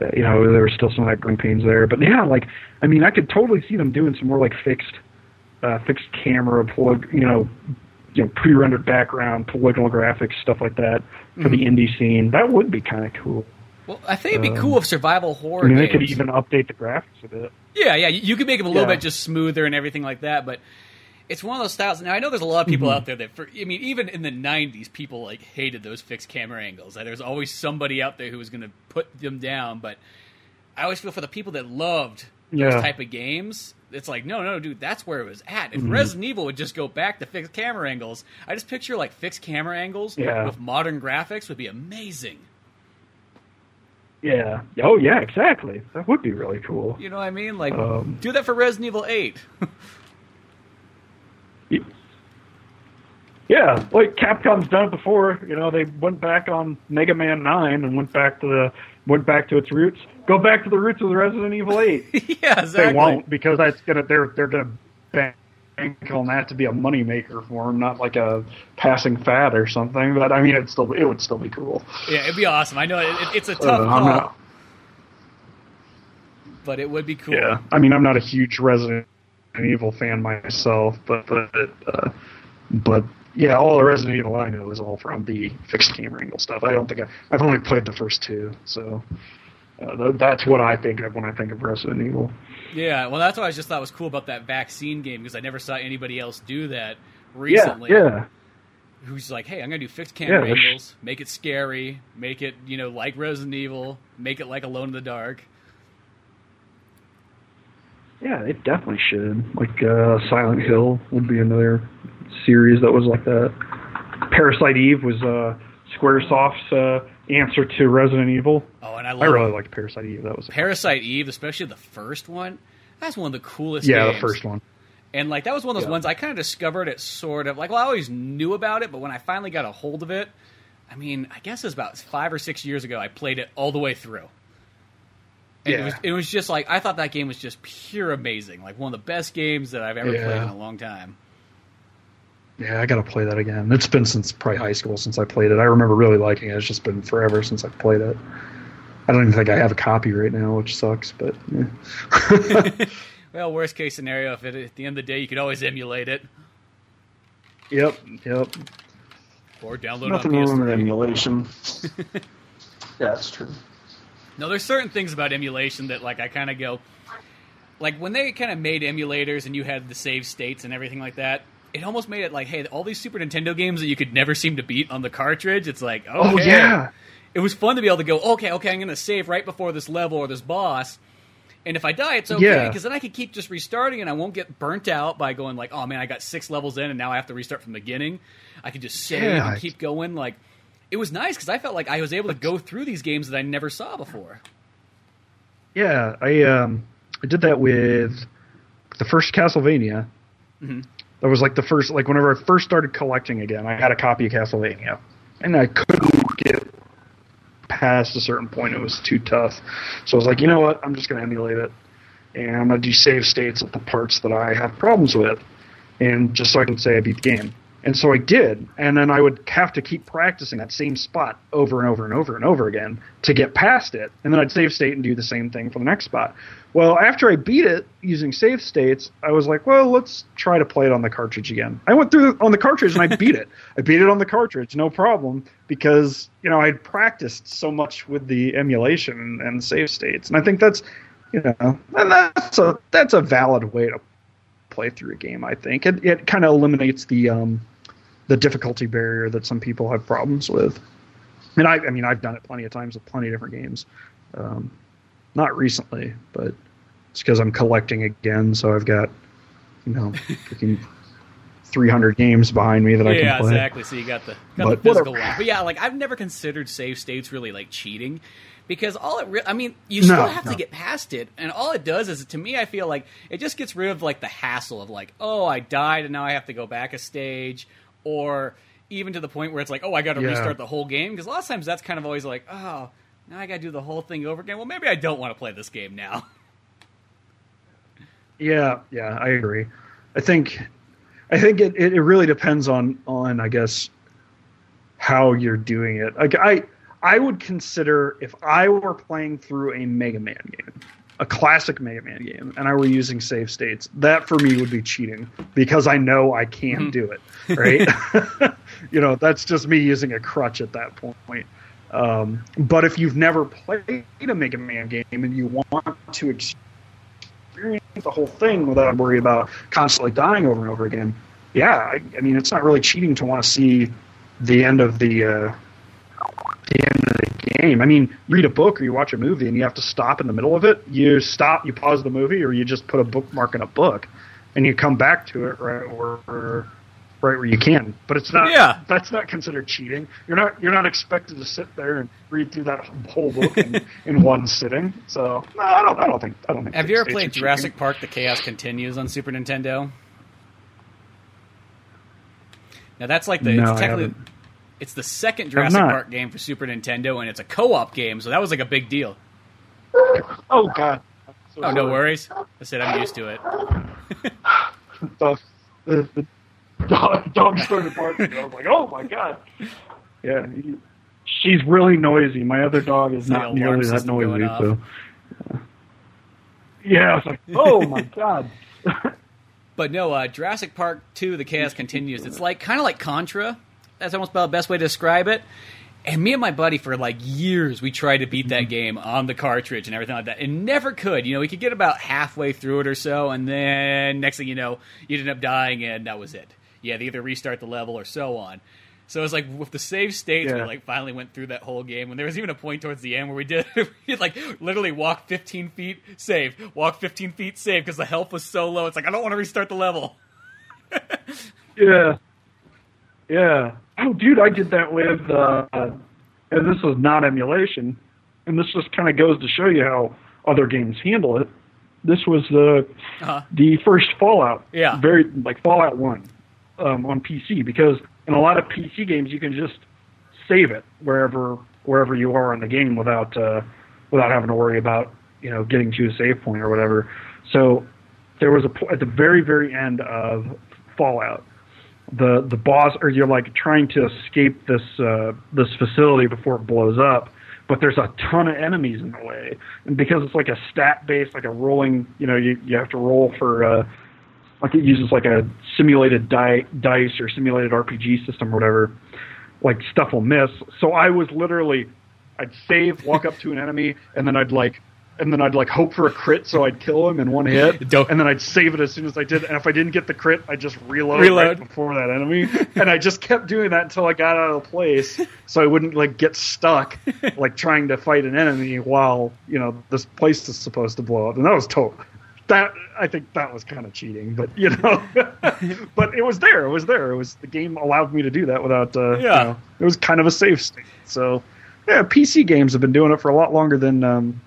uh, you know, there were still some of that growing pains there. But yeah, like I mean, I could totally see them doing some more like fixed, uh, fixed camera, poly- you know, you know, pre-rendered background, polygonal graphics, stuff like that for the indie scene. That would be kind of cool. Well, I think it'd be Um, cool if survival horror. I mean, they could even update the graphics a bit. Yeah, yeah. You you could make them a little Yeah. bit just smoother and everything like that, but it's one of those styles. Now I know there's a lot of people Mm-hmm. out there that, for, I mean, even in the '90s, people like hated those fixed camera angles. There's always somebody out there who was going to put them down. But I always feel for the people that loved those Yeah. type of games. It's like, no, no, dude, that's where it was at. Mm-hmm. If Resident Evil would just go back to fixed camera angles, I just picture like fixed camera angles Yeah. with modern graphics would be amazing. Yeah. Oh, yeah. Exactly. That would be really cool. You know what I mean? Like, Um, do that for Resident Evil 8. Yeah, like Capcom's done it before. You know, they went back on Mega Man Nine and went back to the went back to its roots. Go back to the roots of the Resident Evil Eight. yeah, exactly. They won't because that's gonna they're they're gonna bank on that to be a moneymaker for them, not like a passing fad or something. But I mean, it still it would still be cool. Yeah, it'd be awesome. I know it, it- it's a Uh, tough call, not- but it would be cool. Yeah, I mean, I'm not a huge Resident Evil fan myself, but but uh, but yeah, all the Resident Evil I know is all from the fixed camera angle stuff. I don't think I, I've only played the first two, so uh, th- that's what I think of when I think of Resident Evil. Yeah, well, that's what I just thought was cool about that vaccine game because I never saw anybody else do that recently. Yeah, yeah, Who's like, hey, I'm gonna do fixed camera Yeah, angles, make it scary, make it you know like Resident Evil, make it like Alone in the Dark. Yeah. It definitely should. Like uh, Silent Hill would be another series that was like that. Parasite Eve was uh, SquareSoft's uh, answer to Resident Evil. Oh, and I I really liked Parasite Eve. That was Parasite Eve, especially the first one. That's one of the coolest. yeah, the first one. And like that was one of those Yeah. ones I kind of discovered it sort of like well I always knew about it, but when I finally got a hold of it, I mean I guess it was about five or six years ago I played it all the way through. And it was it was just like I thought that game was just pure amazing, like one of the best games that I've ever played in a long time. Yeah, I gotta play that again. It's been since probably high school since I played it. I remember really liking it. It's just been forever since I've played it. I don't even think I have a copy right now, which sucks. But yeah. Well, worst case scenario, if it, at the end of the day you could always emulate it yep, yep. or download Nothing it on wrong with PS3. emulation. yeah, that's true. No, there's certain things about emulation that like I kind of go, like when they kind of made emulators and you had the save states and everything like that. It almost made it like, hey, all these Super Nintendo games that you could never seem to beat on the cartridge. It's like, oh, okay. Oh yeah, It was fun to be able to go, okay, okay, I'm going to save right before this level or this boss, and if I die, it's okay Yeah. because then I can keep just restarting and I won't get burnt out by going like, oh man, I got six levels in and now I have to restart from the beginning. I can just save Yeah. and keep going. Like, it was nice because I felt like I was able to go through these games that I never saw before. yeah. I um, I did that with the first Castlevania. Mhm. That was like the first, like whenever I first started collecting again. I had a copy of Castlevania, and I couldn't get past a certain point, it was too tough. So I was like, you know what? I'm just going to emulate it, and I'm going to do save states at the parts that I have problems with, and just so I can say I beat the game. And so I did, and then I would have to keep practicing that same spot over and over and over and over again to get past it, and then I'd save state and do the same thing for the next spot. Well, after I beat it using save states, I was like, well, let's try to play it on the cartridge again. I went through on the cartridge and I beat it. I beat it on the cartridge, no problem, because you know I'd practiced so much with the emulation and, save states, and I think that's you know, and that's a that's a valid way to play through a game. I think it it kind of eliminates the um, the difficulty barrier that some people have problems with. And I, I mean, I've done it plenty of times with plenty of different games. Um, not recently, but it's because I'm collecting again, so I've got, you know, freaking 300 games behind me that I yeah, can play. Yeah, exactly. So you got the got But the physical whatever. one. But yeah, like I've never considered save states really like cheating because all it re- I mean, you No, still have no. to get past it, and all it does is to me, I feel like it just gets rid of like the hassle of like, oh, I died and now I have to go back a stage, or even to the point where it's like, oh, I got to Yeah. restart the whole game because a lot of times that's kind of always like, oh, now I got to do the whole thing over again. Well, maybe I don't want to play this game now. Yeah, yeah, I agree. I think, I think it, it, it really depends on on I guess how you're doing it. Like I I would consider if I were playing through a Mega Man game, a classic Mega Man game, and I were using save states, that for me would be cheating because I know I can't do it. Right? you know, that's just me using a crutch at that point. Um, but if you've never played a Mega Man game and you want to experience the whole thing without worry about constantly dying over and over again, yeah, I, I mean, it's not really cheating to want to see the end of the uh, the end of the game. I mean, read a book or you watch a movie and you have to stop in the middle of it. You stop, you pause the movie, or you just put a bookmark in a book, and you come back to it right or, or right where you can. But it's not. Yeah. that's not considered cheating. You're not you're not expected to sit there and read through that whole book in, in one sitting. So no, I don't. I don't think. I don't think. Have you ever played are cheating. Jurassic Park: The Chaos Continues on Super Nintendo? Now that's like the No, it's technically haven't. It's the second Jurassic. Park game for Super Nintendo, and it's a co-op game, so that was like a big deal. Oh God. So Oh, no worries. I said I'm used to it. the, the, the dog, dog started barking. I was like, oh my god. Yeah, he- she's really noisy. My other dog is not nearly that noisy. So, yeah, I was like, oh my god. But no, uh, Jurassic Park 2: The Chaos Continues. It's like kind of like Contra. That's almost about the best way to describe it. And me and my buddy for like years we tried to beat that mm-hmm. game on the cartridge and everything like that, and never could. You know, we could get about halfway through it or so, and then next thing you know, you'd end up dying, and that was it. You had to either restart the level or so on. So it was like with the save states, we like finally went through that whole game. When there was even a point towards the end where we did, we like literally walk 15 feet, save, walk 15 feet, save, because the health was so low. It's like I don't want to restart the level. Yeah. Yeah. Oh, dude, I did that with, uh, and this was not emulation, and this just kind of goes to show you how other games handle it. This was the Uh-huh. the first Fallout. Yeah. Very like Fallout One um, on PC because in a lot of PC games you can just save it wherever wherever you are in the game without uh, without having to worry about you know getting to a save point or whatever. So there was a at the very very end of Fallout, the the boss or you're like trying to escape this uh, this facility before it blows up, but there's a ton of enemies in the way, and because it's like a stat based like a rolling you know you you have to roll for. Uh, like it uses like a simulated di- dice or simulated RPG system or whatever, like stuff will miss. So I was literally, I'd save, walk up to an enemy, and then I'd like, and then I'd like hope for a crit, so I'd kill him in one hit, Don't- and then I'd save it as soon as I did. And if I didn't get the crit, I'd just reload, Reload. right before that enemy, and I just kept doing that until I got out of the place, so I wouldn't like get stuck, like trying to fight an enemy while you know this place is supposed to blow up, and that was total that I think that was kind of cheating, but you know, but it was there. It was there. It was the game allowed me to do that without. Uh, you Yeah. know, it was kind of a safe state. So, yeah, PC games have been doing it for a lot longer than um,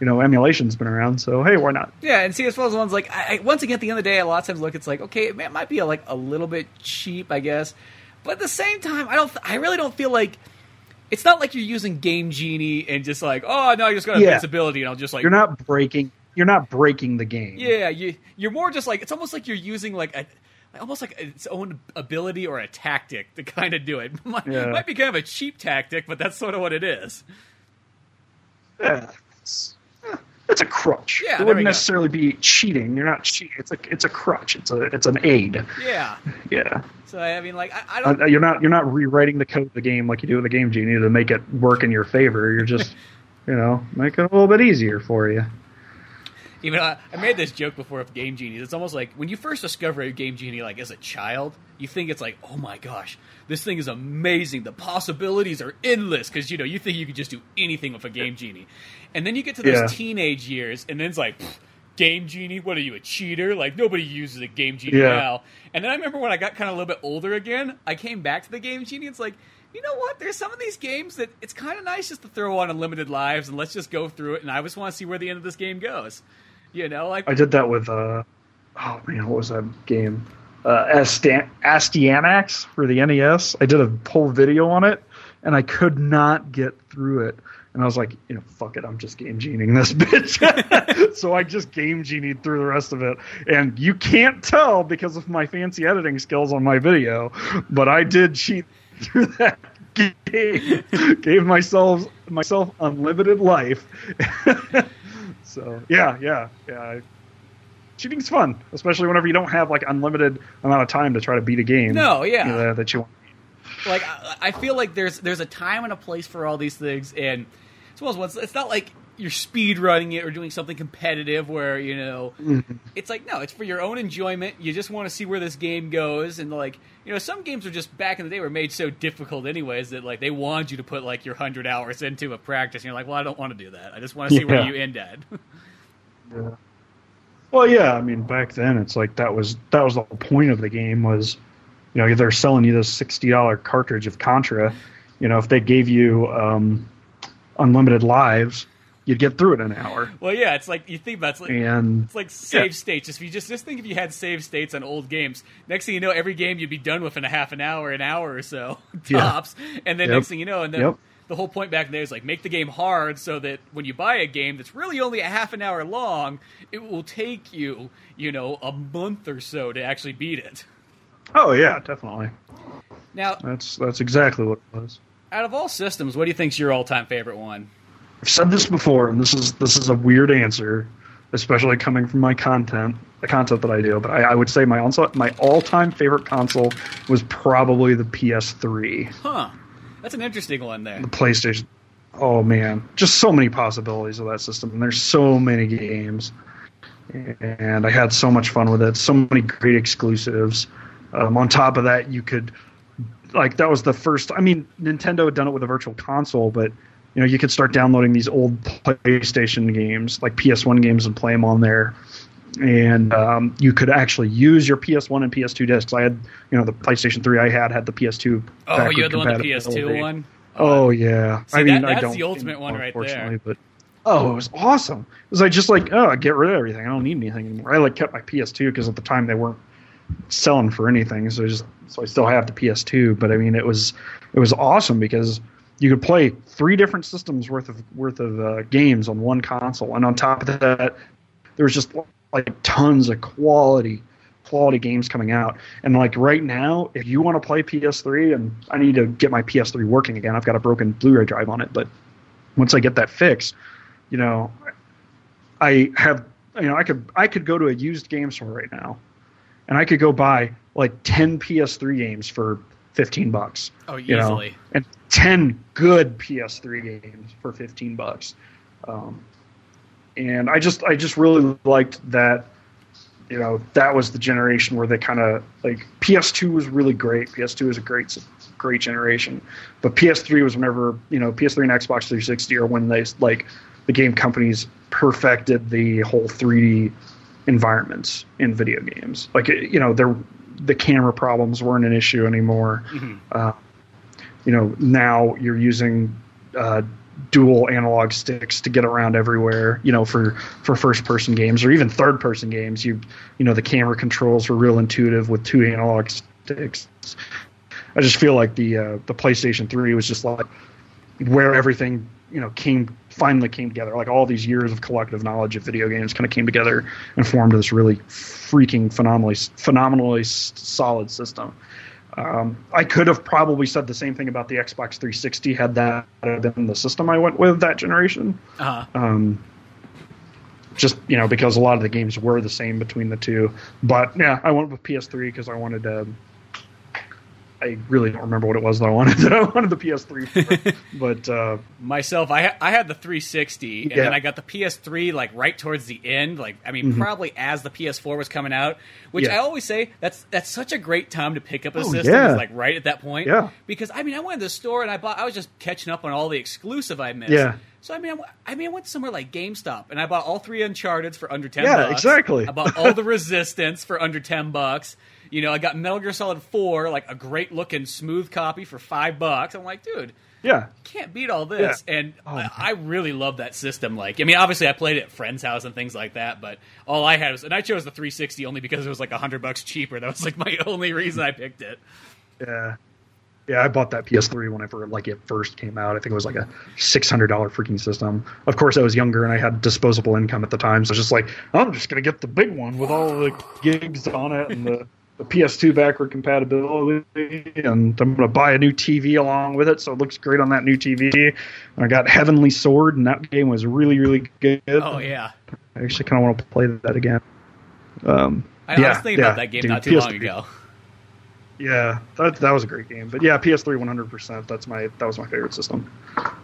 you know emulation's been around. So hey, why not? Yeah, and see, as well as ones like, I, I, once again, at the end of the day, a lot of times look, it's like, okay, it, may- it might be a, like a little bit cheap, I guess, but at the same time, I don't, I really don't feel like it's not like you're using Game Genie and just like, oh no, I just got Yeah. invincibility, and I'll just like You're not breaking. You're not breaking the game. Yeah, you you're more just like it's almost like you're using like a almost like its own ability or a tactic to kind of do it. Might, Yeah. might be kind of a cheap tactic, but that's sort of what it is. Yeah, it's, it's a crutch. Yeah, it wouldn't go. necessarily be cheating. You're not cheating. It's a it's a crutch. It's a it's an aid. Yeah. Yeah, So I mean, like I, I don't. Uh, you're not you're not rewriting the code of the game like you do in the game genie to make it work in your favor. You're just you know make it a little bit easier for you. Even I, I made this joke before of Game Genie. It's almost like when you first discover a Game Genie, like as a child, you think it's like, oh my gosh, this thing is amazing. The possibilities are endless because you know you think you could just do anything with a Game Genie, and then you get to those Yeah. teenage years, and then it's like. "Pfft, Game Genie, what are you, a cheater? Like, nobody uses a Game Genie Yeah. now. And then I remember when I got kind of a little bit older again, I came back to the Game Genie. It's like, you know what? There's some of these games that it's kind of nice just to throw on unlimited lives and let's just go through it. And I just want to see where the end of this game goes. You know, like I did that with uh oh man, what was that game? Uh, Astyanax for the NES. I did a whole video on it, and I could not get through it. And I was like, you know, fuck it, I'm just game genieing this bitch. so I just game genied through the rest of it, and you can't tell because of my fancy editing skills on my video, but I did cheat through that game. Gave myself myself unlimited life. So yeah, yeah, yeah. I- cheating's fun, especially whenever you don't have like unlimited amount of time to try to beat a game. No, yeah. you know, that you want. like I, I feel like there's there's a time and a place for all these things, and one of those ones. It's not like you're speed running it or doing something competitive where you know it's like no, it's for your own enjoyment. You just want to see where this game goes, and like you know, some games are just back in the day were made so difficult anyways that like they wanted you to put like your hundred hours into a practice, and you're like, well, I don't want to do that. I just want to see where you end at. Yeah. Well, yeah, I mean, back then it's like that was that was the whole point of the game was, you know, they're selling you this sixty dollar cartridge of Contra. You know, if they gave you um, unlimited lives, you'd get through it in an hour. well, yeah, it's like you think about it's like, And It's like save Yeah. states. If you just just think if you had save states on old games, next thing you know, every game you'd be done with in a half an hour, an hour or so Yeah. tops. And then Yep. next thing you know, and then Yep. the whole point back there is like make the game hard so that when you buy a game that's really only a half an hour long, it will take you, you know, a month or so to actually beat it. oh yeah, definitely. Now, That's that's exactly what it was. out of all systems, what do you think's your all-time favorite one? I've said this before, and this is this is a weird answer, especially coming from my content, the content that I do. But I, I would say my on, my all time favorite console was probably the PS3, Huh. That's an interesting one there. the PlayStation. Oh man, just so many possibilities of that system, and there's so many games, and I had so much fun with it. So many great exclusives. Um, on top of that, you could like that was the first. I mean, Nintendo had done it with a virtual console, but you know you could start downloading these old PlayStation games, like PS1 games, and play them on there. And um, you could actually use your PS1 and PS2 discs. I had, you know, the PlayStation 3 I had had the PS2. Oh, you had the one, the. PS2 one. Oh yeah, See, I mean, that- I that's don't the ultimate one right there. But oh, it was awesome. It was like just like oh, I get rid of everything. I don't need anything anymore. I like kept my PS2 because at the time they weren't selling for anything, so I just so I still have the PS2. But I mean, it was it was awesome because you could play three different systems worth of worth of uh, games on one console, and on top of that, there was just like tons of quality quality games coming out. And like right now, if you want to play PS3, and I need to get my PS3 working again, I've got a broken Blu-ray drive on it. But once I get that fixed, you know, I have you know I could I could go to a used game store right now, and I could go buy like ten PS3 games for fifteen bucks. Oh, you know, and ten good PS3 games for fifteen bucks. Um, and I just I just really liked that. You know, that was the generation where they kind of like PS2 was really great. PS2 was a great great generation, but PS3 was whenever you know PS3 and Xbox 360 are when they like the game companies perfected the whole 3D environments in video games. Like you know, there the camera problems weren't an issue anymore. Uh, you know, now you're using uh, dual analog sticks to get around everywhere. You know, for for first person games or even third person games, you you know the camera controls were real intuitive with two analog sticks. I just feel like the uh, the PlayStation 3 was just like where everything you know came finally came together. Like all these years of collective knowledge of video games kind of came together and formed this really freaking phenomenally phenomenally solid system. Um, I could have probably said the same thing about the Xbox 360 had that been the system I went with that generation. Uh-huh. Um, just you know because a lot of the games were the same between the two. But yeah, I went with PS3 because I wanted to. I really don't remember what it was that I wanted. I wanted the PS3, for, but uh, myself, I ha- I had the 360, and Yeah. then I got the PS3 like right towards the end. Like I mean, probably as the PS4 was coming out. Which Mm-hmm. Yeah. I always say that's that's such a great time to pick up a Oh, system. yeah. Like right at that point. Yeah. Because I mean, I went to the store and I bought. I was just catching up on all the exclusive I missed. Yeah. So I mean, I, I mean, I went somewhere like GameStop and I bought all three Uncharted for under ten. Yeah, bucks. exactly. I bought all the Resistance for under ten bucks. You know, I got Metal Gear Solid Four, like a great looking smooth copy for five bucks. I'm like, dude, yeah, can't beat all this. Yeah. And Oh, I, I really love that system. Like, I mean, obviously I played it at friends' house and things like that, but all I had was, and I chose the 360 only because it was like a hundred bucks cheaper. That was like my only reason I picked it. yeah, yeah. I bought that PS3 whenever like it first came out. I think it was like a six hundred dollar freaking system. Of course, I was younger and I had disposable income at the time, so I was just like, I'm just gonna get the big one with all the gigs on it and the. The PS2 backward compatibility, and I'm going to buy a new TV along with it, so it looks great on that new TV. And I got Heavenly Sword, and that game was really, really good. Oh yeah, I actually kind of want to play that again. Um, I, yeah, was thinking yeah, about that game dude, not too long PS3 ago. Yeah, that that was a great game. But yeah, PS3 100. percent That's my that was my favorite system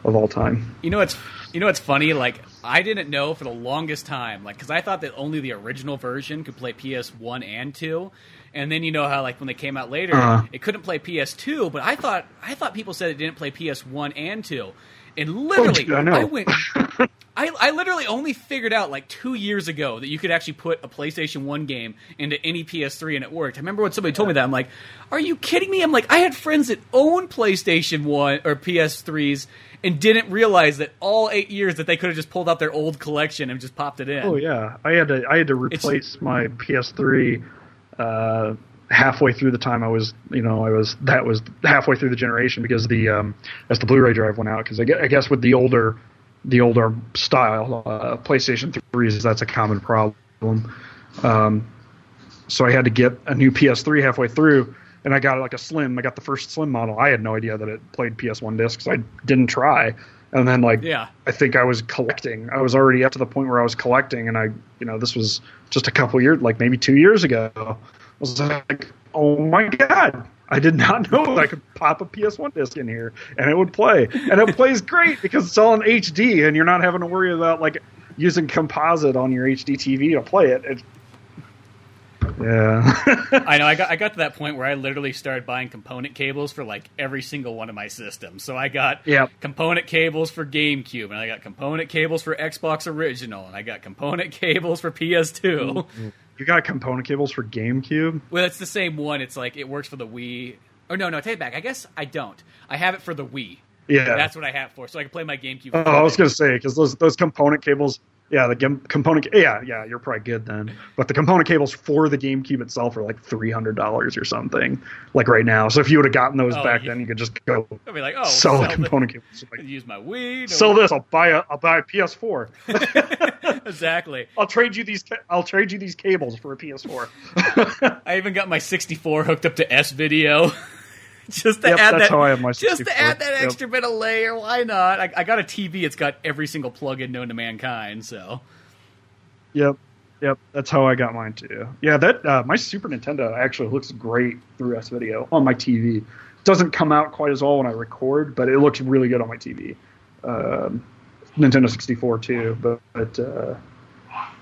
of all time. You know what's you know what's funny? Like I didn't know for the longest time, like because I thought that only the original version could play PS One and Two, and then you know how like when they came out later, Uh-huh. it couldn't play PS Two. But I thought I thought people said it didn't play PS One and Two, and literally dude, I know. went. I, I literally only figured out like two years ago that you could actually put a PlayStation 1 game into any PS3 and it worked. I remember when somebody told me that. I'm like, are you kidding me? I'm like, I had friends that owned PlayStation 1 or PS3s and didn't realize that all eight years that they could have just pulled out their old collection and just popped it in. Oh yeah, I had to I had to replace my PS3 uh, halfway through the time I was you know I was that was halfway through the generation because the um, as the Blu-ray drive went out because I, I guess with the older the older style uh, PlayStation 3s that's a common problem. Um, so I had to get a new PS3 halfway through, and I got like a slim. I got the first slim model. I had no idea that it played PS1 discs. I didn't try, and then like Yeah. I think I was collecting. I was already up to the point where I was collecting, and I you know this was just a couple years, like maybe two years ago. I was like, oh my god. I did not know that I could pop a PS1 disc in here and it would play. And it plays great because it's all in HD and you're not having to worry about like using composite on your HD TV to play it. it yeah. I know. I got I got to that point where I literally started buying component cables for like every single one of my systems. So I got Yep. component cables for GameCube, and I got component cables for Xbox Original, and I got component cables for PS2. you got component cables for GameCube? Well, it's the same one. It's like it works for the Wii. Oh no, no, take it back. I guess I don't. I have it for the Wii. Yeah. That's what I have for, so I can play my GameCube. Oh, I was gonna say because those those component cables, yeah, the gam- component, yeah, yeah, you're probably good then. But the component cables for the GameCube itself are like three hundred dollars or something, like right now. So if you would have gotten those Oh, back yeah. then, you could just go I'll be like, oh, sell, the the- component cables. Like, use my Wii. no- sell this, I'll buy a I'll buy a PS4. exactly. I'll trade you these I'll trade you these cables for a PS4. I even got my 64 hooked up to S Video. just to Yep, add that, how I have my just to add that Yep. extra bit of layer. Why not? I, I got a TV. It's got every single plug-in known to mankind. So Yep. Yep, that's how I got mine too. Yeah, that uh, my Super Nintendo actually looks great through S video on my TV. Doesn't come out quite as well when I record, but it looks really good on my TV. Um, Nintendo 64 too, but, but uh,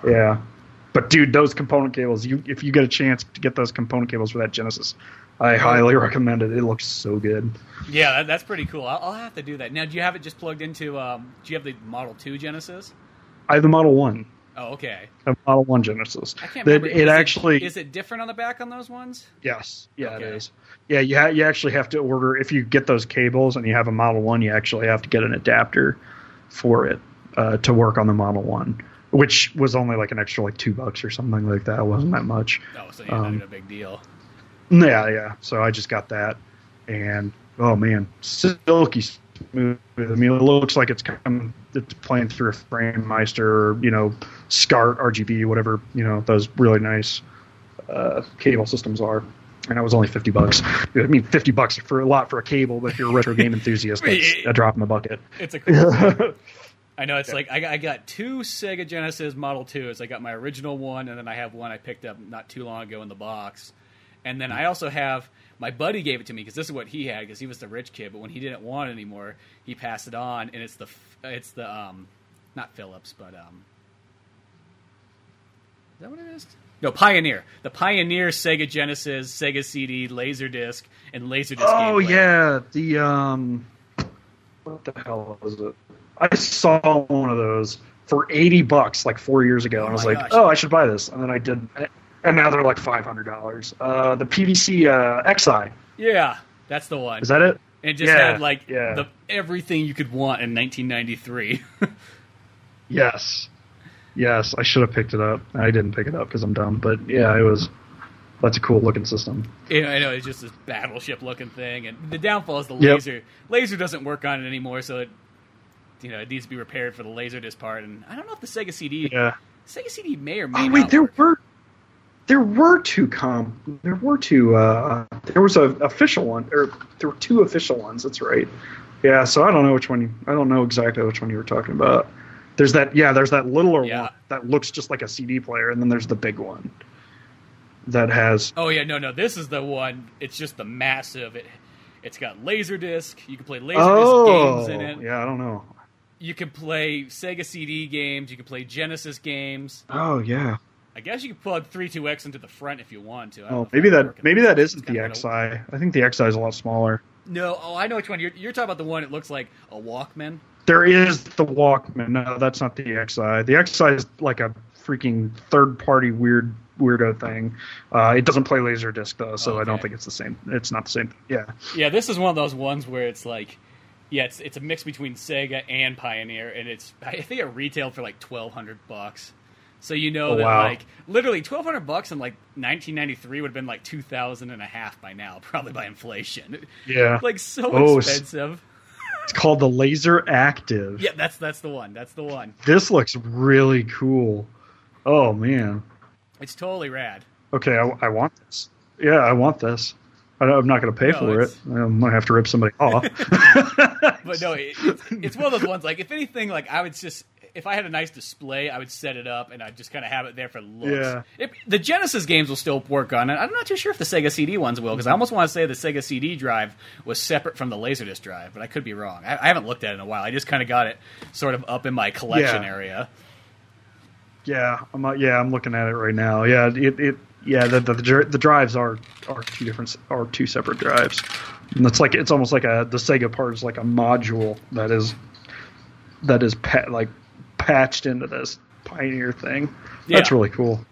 yeah. But dude, those component cables, you if you get a chance to get those component cables for that Genesis, I highly recommend it. It looks so good. yeah, that, that's pretty cool. I'll, I'll have to do that. Now, do you have it just plugged into? Um, do you have the Model Two Genesis? I have the Model One. Oh, okay. I have Model One Genesis. I can't remember. it Is actually is it different on the back on those ones? Yes. Yeah, Okay. it is. Yeah, you ha- you actually have to order if you get those cables and you have a Model One, you actually have to get an adapter for it uh, to work on the Model One, which was only like an extra like two bucks or something like that. It wasn't that much. Oh, so yeah, not Um, even a big deal. Yeah, yeah. So I just got that, and oh man, silky smooth. I mean, it looks like it's come, it's playing through a Framemeister, or, you know, SCART, RGB, whatever you know those really nice uh, cable systems are. And that was only fifty bucks. I mean, fifty bucks for a lot for a cable, but if you're a retro game enthusiast, that's a drop in the bucket. It's a cool. I know it's like I, I got two Sega Genesis Model 2s. I got my original one, and then I have one I picked up not too long ago in the box. And then I also have my buddy gave it to me because this is what he had because he was the rich kid. But when he didn't want it anymore, he passed it on, and it's the it's the um not Philips, but um is that what it is? No, Pioneer. The Pioneer Sega Genesis, Sega CD, Laserdisc, and Laserdisc. Oh game player. yeah, the um, what the hell was it? I saw one of those for eighty bucks like four years ago, and I was my like, gosh. oh, I should buy this, and then I didn't. and now they're like five hundred dollars. Uh, the JVC uh, X'Eye Yeah, that's the one. is that it? And it just Yeah, had like yeah. the everything you could want in 1993. Yes, yes, I should have picked it up. I didn't pick it up because I'm dumb, but yeah, it was. That's a cool looking system. know, I know it's just this battleship looking thing, and the downfall is the Yep. laser. Laser doesn't work on it anymore, so it you know it needs to be repaired for the laserdisc part. And I don't know if the Sega CD, Yeah. Sega CD may or may Oh not. wait, there work. were there were two com there were two uh there was a official one or there were two official ones, that's right. Yeah, so I don't know which one you, I don't know exactly which one you were talking about. There's that yeah, there's that littler Yeah. one that looks just like a CD player and then there's the big one that has Oh yeah, no, no, this is the one. It's just the massive. It it's got laserdisc. You can play laserdisc Oh, games in it. yeah, I don't know. You can play Sega CD games. You can play Genesis games. Oh yeah. I guess you could plug 32X into the front if you want to. Oh, maybe that maybe that isn't the X'Eye. I think the X'Eye is a lot smaller. No, oh, I know which one. You're, you're talking about the one. It looks like a Walkman. There is the Walkman. No, that's not the X'Eye. The X'Eye is like a freaking third party weird weirdo thing. Uh, it doesn't play Laserdisc though, so I don't think it's the same. It's not the same. Yeah. Yeah, this is one of those ones where it's like, yeah, it's it's a mix between Sega and Pioneer, and it's I think it retailed for like twelve hundred bucks. So you know Oh, that wow. like literally twelve hundred bucks in like nineteen ninety three would have been like two thousand and a half by now, probably by inflation. Yeah. like so Oh, expensive. It's called the LaserActive. Yeah, that's that's the one. That's the one. This looks really cool. Oh man. It's totally rad. Okay, I, I want this. Yeah, I want this. I I'm not going to pay No, for it. it's- I might have to rip somebody off. But no, it, it's, it's one of those ones. Like if anything, like I would just if I had a nice display, I would set it up and I'd just kind of have it there for looks. Yeah. The Genesis games will still work on it. I'm not too sure if the Sega CD ones will because I almost want to say the Sega CD drive was separate from the Laserdisc drive, but I could be wrong. I, I haven't looked at it in a while. I just kind of got it sort of up in my collection Yeah. area. Yeah, I'm uh, yeah, I'm looking at it right now. Yeah, it, it yeah, the, the the drives are are two different are two separate drives. And it's like it's almost like a the Sega part is like a module that is that is pa- like patched into this Pioneer thing. Yeah. That's really cool.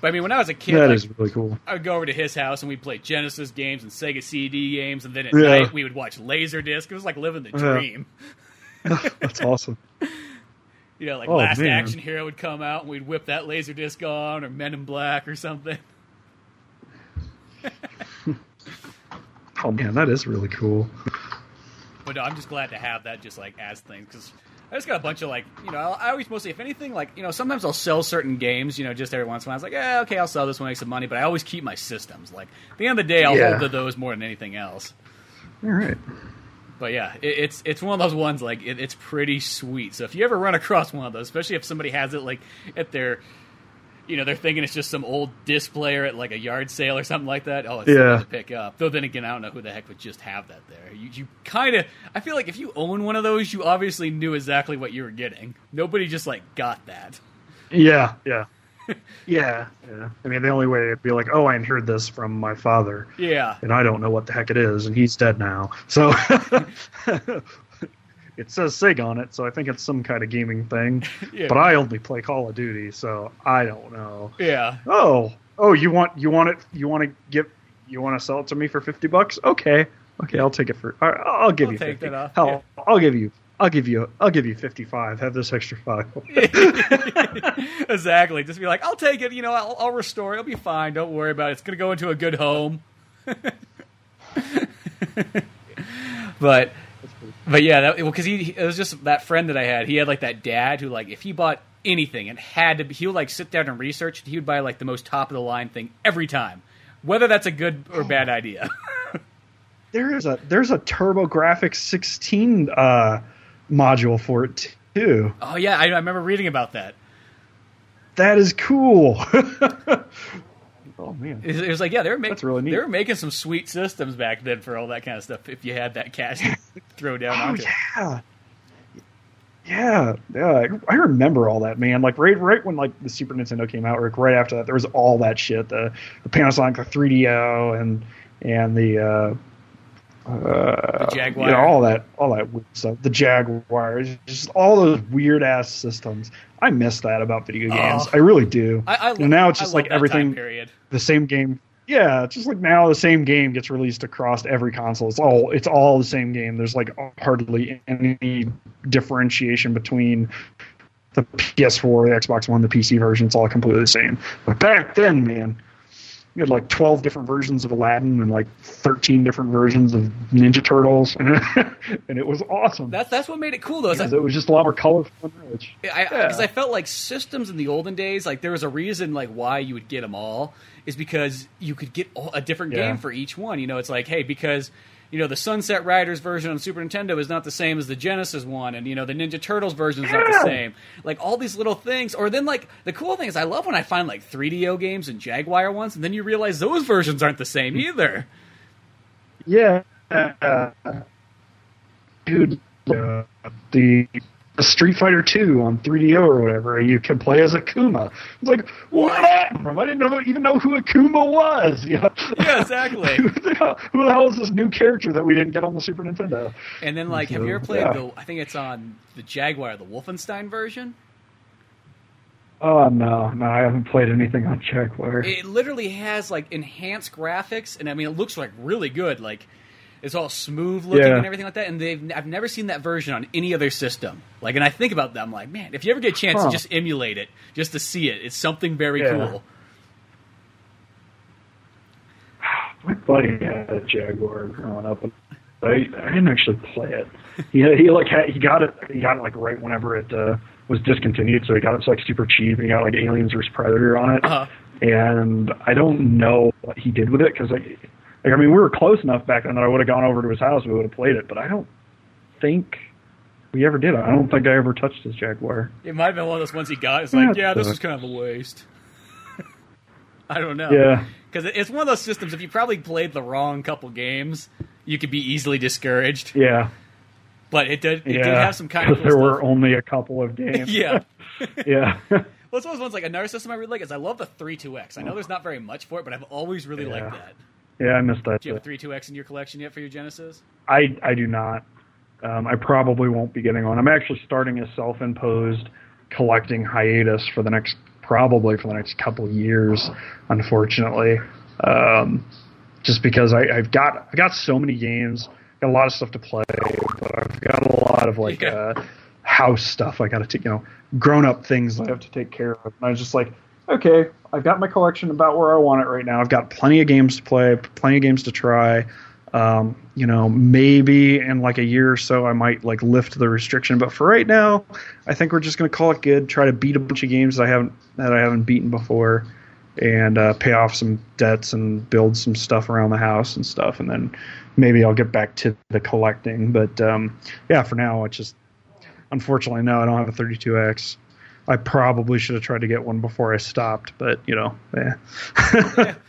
But I mean, when I was a kid, That like, is really cool. I would go over to his house and we'd play Genesis games and Sega CD games, and then at Yeah. night we would watch Laserdisc. It was like living the Yeah. dream. That's awesome. You know, like Oh, Last man. Action Hero would come out and we'd whip that laser disc on, or Men in Black, or something. Oh man, that is really cool. But no, I'm just glad to have that just like as things because I just got a bunch of like you know I always mostly if anything like you know sometimes I'll sell certain games you know just every once in a while. I was like yeah okay I'll sell this one make some money, but I always keep my systems. Like at the end of the day I'll Yeah. hold to those more than anything else. All right. But yeah, it, it's it's one of those ones like it, it's pretty sweet. So if you ever run across one of those, especially if somebody has it like at their, you know, they're thinking it's just some old disc player at like a yard sale or something like that. Oh, it's Yeah. yeah. to pick up. Though then again, I don't know who the heck would just have that there. You you kind of I feel like if you own one of those, you obviously knew exactly what you were getting. Nobody just like got that. Yeah, yeah. Yeah, yeah. I mean, the only way it'd be like, oh, I inherited this from my father. Yeah. and I don't know what the heck it is, and he's dead now. So it says Sig on it, so I think it's some kind of gaming thing. Yeah. But I only play Call of Duty, so I don't know. Yeah. Oh, oh, you want you want it? You want to give? You want to sell it to me for fifty bucks? Okay, okay, I'll take it for. I'll give I'll you take 50. that off, Hell, I'll give you. I'll give you. I'll give you fifty-five. Have this extra five. exactly. Just be like, I'll take it. You know, I'll, I'll restore it. It'll be fine. Don't worry about it. It's gonna go into a good home. but But yeah, that, because he it was just that friend that I had. He had like that dad who like if he bought anything and had to, he would like sit down and research. He would buy like the most top of the line thing every time, whether that's a good or bad idea. there is a there's a TurboGrafx 16 uh, module for it too. Oh yeah, I, I remember reading about that. That is cool. oh man, it, it was like yeah, they were making really they were making some sweet systems back then for all that kind of stuff. If you had that cash to throw down oh, onto it. yeah. Yeah, yeah, I remember all that, man. Like right, right when like the Super Nintendo came out, like right after that, there was all that shit. The the Panasonic, the 3DO, and and the uh, uh, The Jaguar. you know, all that, all that weird stuff. The Jaguars, just all those weird ass systems. I miss that about video games. Oh. I really do. I, I, And now it's just like everything, period. the same game. Yeah, it's just like now the same game gets released across every console. It's all it's all the same game. There's like hardly any differentiation between the PS4, the Xbox One, the PC version. It's all completely the same. But back then, man, you had like 12 different versions of Aladdin and like 13 different versions of Ninja Turtles, and it was awesome. That's that's what made it cool though. because it was just a lot more colorful and rich. I Yeah. because I felt like systems in the olden days, like there was a reason like why you would get them all is because you could get all- a different Yeah. game for each one. You know, it's like hey because. You know the Sunset Riders version on Super Nintendo is not the same as the Genesis one, and you know the Ninja Turtles version is not the same. Like all these little things, or then like the cool thing is I love when I find like 3DO games and Jaguar ones, and then you realize those versions aren't the same either. Yeah, dude, uh, the Street Fighter Two on 3DO or whatever, you can play as Akuma. It's like what? I didn't know, even know who Akuma was. You know? Yeah, exactly. who, the hell, who the hell is this new character that we didn't get on the Super Nintendo? And then like, have you ever played yeah. the? I think it's on the Jaguar, the Wolfenstein version. Oh no, no, I haven't played anything on Jaguar. It literally has like enhanced graphics, and I mean, it looks like really good. Like it's all smooth looking Yeah. and everything like that. And they've I've never seen that version on any other system. Like, and I think about that, I'm like, man, if you ever get a chance Huh. to just emulate it, just to see it, it's something very Yeah. cool. My buddy had a Jaguar growing up, and I, I didn't actually play it. He he like had, he got it he got it like right whenever it uh, was discontinued, so he got it like super cheap, and he got like Aliens vs Predator on it. Uh-huh. And I don't know what he did with it because like, like I mean we were close enough back then that I would have gone over to his house we would have played it, but I don't think we ever did. It. I don't think I ever touched his Jaguar. It might have been one of those ones he got. It's like, yeah, it this is sucks. kind of a waste. I don't know. Yeah. because it's one of those systems. If you probably played the wrong couple games, you could be easily discouraged. Yeah, But it did. It yeah. did have some kind of cool there stuff. were only a couple of games. yeah. yeah. Well, it's one of those ones like another system I really like is I love the three two X. I know there's not very much for it, but I've always really liked that. Yeah, I missed that. Do you have a three two X in your collection yet for your Genesis? I I do not. Um, I probably won't be getting one. I'm actually starting a self-imposed collecting hiatus for the next probably for the next couple years. Unfortunately, um, just because I, I've got I got so many games, got a lot of stuff to play, but I've got a lot of like Yeah. uh, house stuff I got to take. You know, grown-up things I have to take care of. And I was just like, okay, I've got my collection about where I want it right now. I've got plenty of games to play, plenty of games to try. Um, you know, maybe in like a year or so, I might like lift the restriction. But for right now, I think we're just going to call it good. Try to beat a bunch of games that I haven't that I haven't beaten before, and uh, pay off some debts and build some stuff around the house and stuff. And then maybe I'll get back to the collecting. But um, yeah, for now, it's just unfortunately no, I don't have a 32x. I probably should have tried to get one before I stopped, but you know, eh.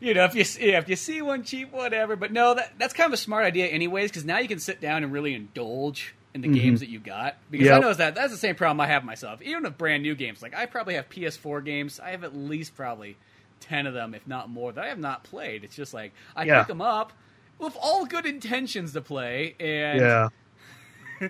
You know, if you see- yeah, if you see one cheap, whatever. But no, that that's kind of a smart idea, anyways, because now you can sit down and really indulge in the games that you got. Because I know that that's the same problem I have myself. Even with brand new games, like I probably have PS4 games. I have at least probably ten of them, if not more, that I have not played. It's just like I Yeah. pick them up with all good intentions to play, and yeah.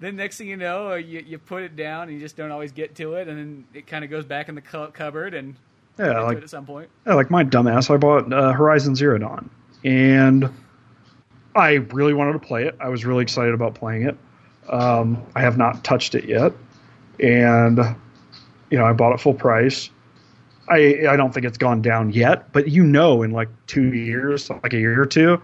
then next thing you know, uh, you you put it down and you just don't always get to it, and then it kind of goes back in the cu- cupboard and Yeah, get to like it at some point. Yeah, like my dumbass, I bought uh, Horizon Zero Dawn, and I really wanted to play it. I was really excited about playing it. Um, I have not touched it yet, and you know, I bought it full price. I I don't think it's gone down yet, but you know, in like two years, like a year or two,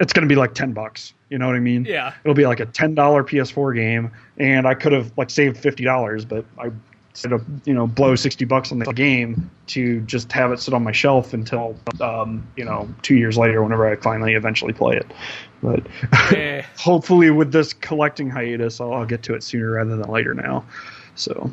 it's going to be like 10 bucks. You know what I mean? Yeah. It'll be like a $10 PS4 game and I could have like saved $50, but I instead of, you know, blow 60 bucks on the game to just have it sit on my shelf until um, you know, 2 years later whenever I finally eventually play it. But Eh. hopefully with this collecting hiatus, I'll, I'll get to it sooner rather than later now. So,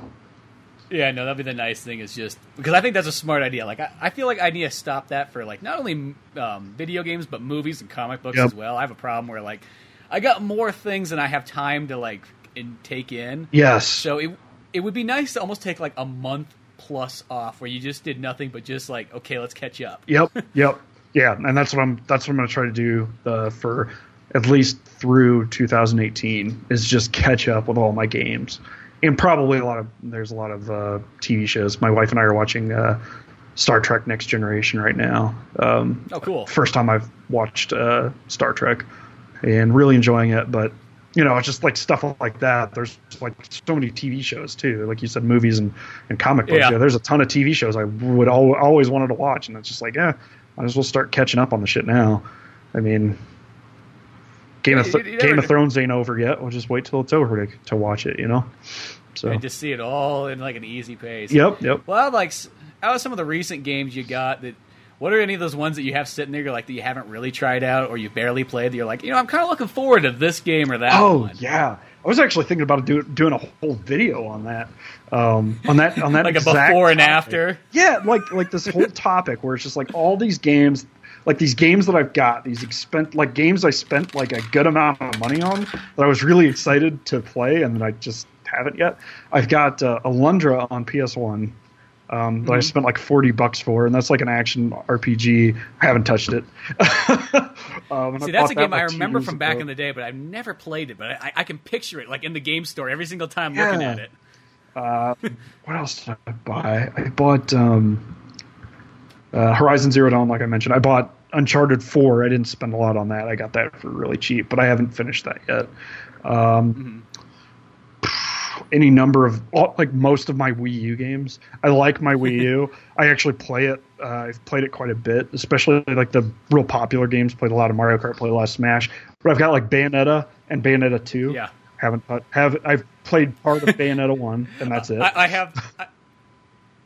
Yeah, no, that'd be the nice thing is just because I think that's a smart idea. Like, I, I feel like I need to stop that for like not only um, video games but movies and comic books Yep. as well. I have a problem where like I got more things than I have time to like in, take in. yes. So it it would be nice to almost take like a month plus off where you just did nothing but just like okay, let's catch up. Yep, yep, yeah, and that's what I'm. That's what I'm going to try to do uh, for at least through 2018 is just catch up with all my games, and probably a lot of there's a lot of uh, TV shows. My wife and I are watching uh, Star Trek Next Generation right now. Um, Oh, cool. First time I've watched uh, Star Trek, and really enjoying it, but. You know, it's just like stuff like that. There's like so many TV shows too, like you said, movies and, and comic books. Yeah. Yeah, there's a ton of TV shows I would al- always wanted to watch, and it's just like, yeah, might as well start catching up on the shit now. I mean, Game of You- Th- you Game of Thrones ain't over yet. We'll just wait till it's over to, to watch it. You know. So. And just see it all in like an easy pace. Yep. Yep. Well, like out of some of the recent games you got that. What are any of those ones that you have sitting there? You're like that you haven't really tried out, or you barely played. That you're like, you know, I'm kind of looking forward to this game or that. Oh one. yeah, I was actually thinking about do, doing a whole video on that. Um, on that on that like a before and after. Yeah, like like this whole topic where it's just like all these games, like these games that I've got, these expen like games I spent like a good amount of money on that I was really excited to play and that I just haven't yet. I've got uh, Alundra on PS1. Um, that I Mm-hmm. spent like forty bucks for, and that's like an action RPG. I haven't touched it. um, See, that's a that, game I remember from back ago. in the day, but I've never played it. But I, I can picture it like in the game store every single time looking at it. Uh, what else did I buy? I bought um, uh, Horizon Zero Dawn, like I mentioned. I bought Uncharted Four. I didn't spend a lot on that. I got that for really cheap, but I haven't finished that yet. Um, Any number of like most of my Wii U games. I like my Wii U. I actually play it. Uh, I've played it quite a bit, especially like the real popular games. Played a lot of Mario Kart. Played a lot of Smash. But I've got like Bayonetta and Bayonetta Two. Yeah. Haven't have I've played part of Bayonetta One, and that's it. I, I have,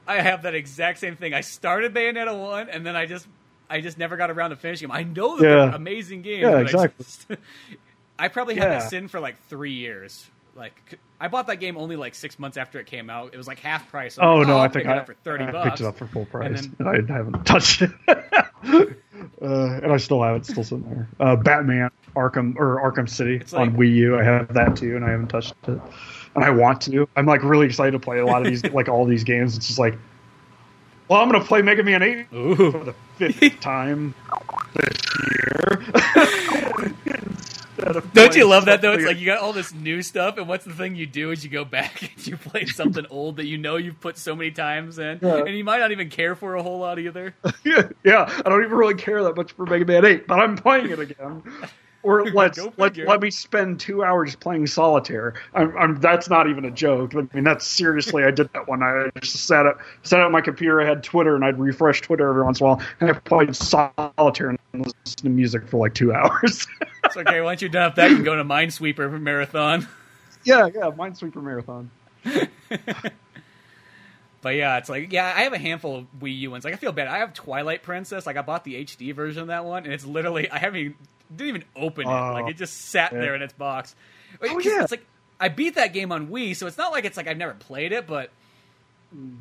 I, I have that exact same thing. I started Bayonetta one, and then I just, I just never got around to finishing them. I know that Yeah. they're amazing games. Yeah, but I exactly. just- I probably had that Yeah. sin for like three years. Like, I bought that game only like six months after it came out. It was like half price. I'm Oh like, no! I'll I think pick it up for thirty I bucks. picked it up for full price, then- and, I haven't touched it. uh, and I still have it, still sitting there. Uh, Batman Arkham or Arkham City like- on Wii U. I have that too, and I haven't touched it. And I want to. I'm like really excited to play a lot of these, like all these games. It's just like, well, I'm gonna play Mega Man Eight for the fifth time this year. Don't you love that though? It's like you got all this new stuff, and what's the thing you do is you go back and you play something old that you know you've put so many times in, Yeah. and you might not even care for a whole lot either. yeah, yeah, I don't even really care that much for Mega Man 8, but I'm playing it again. Or let's let, let me spend two hours playing solitaire. I'm, I'm, that's not even a joke. I mean, that's seriously. I did that one. I just sat up, sat at my computer. I had Twitter, and I'd refresh Twitter every once in a while, and I played solitaire and listened to music for like two hours. It's okay. Once you're done with that, you can go to Minesweeper marathon. yeah, yeah, Minesweeper marathon. But yeah, it's like yeah, I have a handful of Wii U ones. Like I feel bad. I have Twilight Princess. Like I bought the HD version of that one, and it's literally I haven't even didn't even open it. Oh. like it just sat Yeah. there in its box. Oh, yeah. It's like I beat that game on Wii, so it's not like it's like I've never played it, but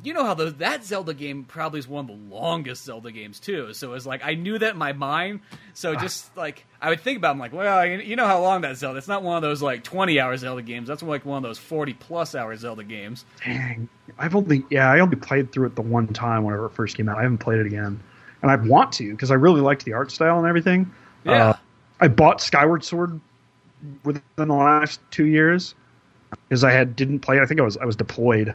you know how those that Zelda game probably is one of the longest Zelda games too. So it's like I knew that in my mind. So Ah. just like I would think about, it, I'm like, well, you you know how long that Zelda? It's not one of those like 20 hour Zelda games. That's like one of those 40 plus hour Zelda games. Dang, I've only yeah, I only played through it the one time whenever it first came out. I haven't played it again, and I want to because I really liked the art style and everything. Yeah. Uh, I bought Skyward Sword within the last two years because I had didn't play. it. I think I was I was deployed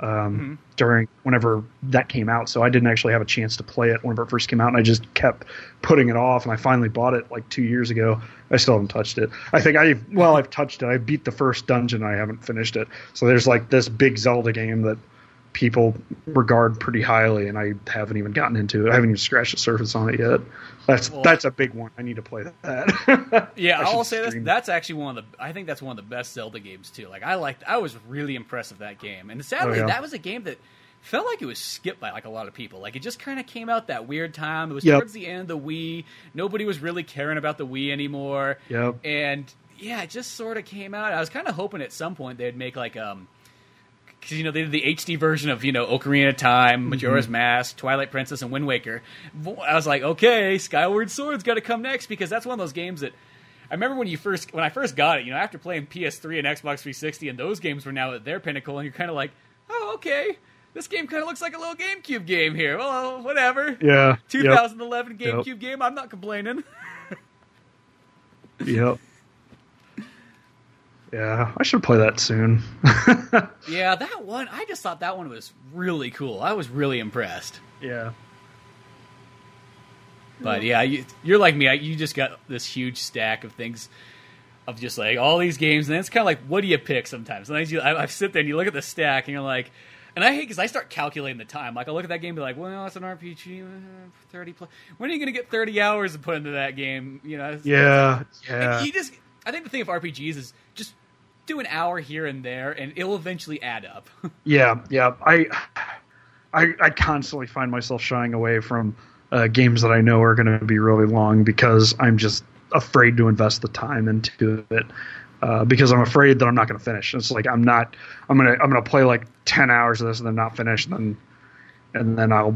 um, Mm-hmm. during whenever that came out, so I didn't actually have a chance to play it whenever it first came out, and I just kept putting it off. And I finally bought it like two years ago. I still haven't touched it. I think I well I've touched it. I beat the first dungeon. I haven't finished it. So there's like this big Zelda game that people regard pretty highly, and I haven't even gotten into it. I haven't even scratched the surface on it yet. That's Well- that's a big one. I need to play that. Yeah, I I'll say this. That's actually one of the. I think that's one of the best Zelda games too. Like I liked. I was really impressed with that game, and sadly, Oh, yeah. that was a game that felt like it was skipped by like a lot of people. Like it just kind of came out that weird time. It was Yep. towards the end of the Wii. Nobody was really caring about the Wii anymore. Yep. And yeah, it just sort of came out. I was kind of hoping at some point they'd make like um. Because you know they did the HD version of you know Ocarina of Time, mm-hmm. Majora's Mask, Twilight Princess, and Wind Waker. I was like, okay, Skyward Sword's got to come next because that's one of those games that I remember when you first when I first got it. You know, after playing PS3 and Xbox 360, and those games were now at their pinnacle, and you're kind of like, oh, okay, this game kind of looks like a little GameCube game here. Well, whatever. yeah. 2011 Yep. GameCube game. I'm not complaining. Yep. Yeah, I should play that soon. yeah, that one. I just thought that one was really cool. I was really impressed. yeah. But yeah, you, you're like me. I, you just got this huge stack of things, of just like all these games, and it's kind of like, what do you pick? Sometimes, sometimes you, I, I sit there and you look at the stack, and you're like, and I hate because I start calculating the time. Like I look at that game, and be like, well, it's an RPG, uh, thirty plus. When are you going to get thirty hours to put into that game? You know, Yeah. Yeah. you just. I think the thing of RPGs is just do an hour here and there, and it'll eventually add up. Yeah, yeah. I, I, I constantly find myself shying away from uh, games that I know are going to be really long because I'm just afraid to invest the time into it. Uh, because I'm afraid that I'm not going to finish. It's like I'm not. I'm gonna. I'm gonna play like ten hours of this and then not finish. And then, and then I'll.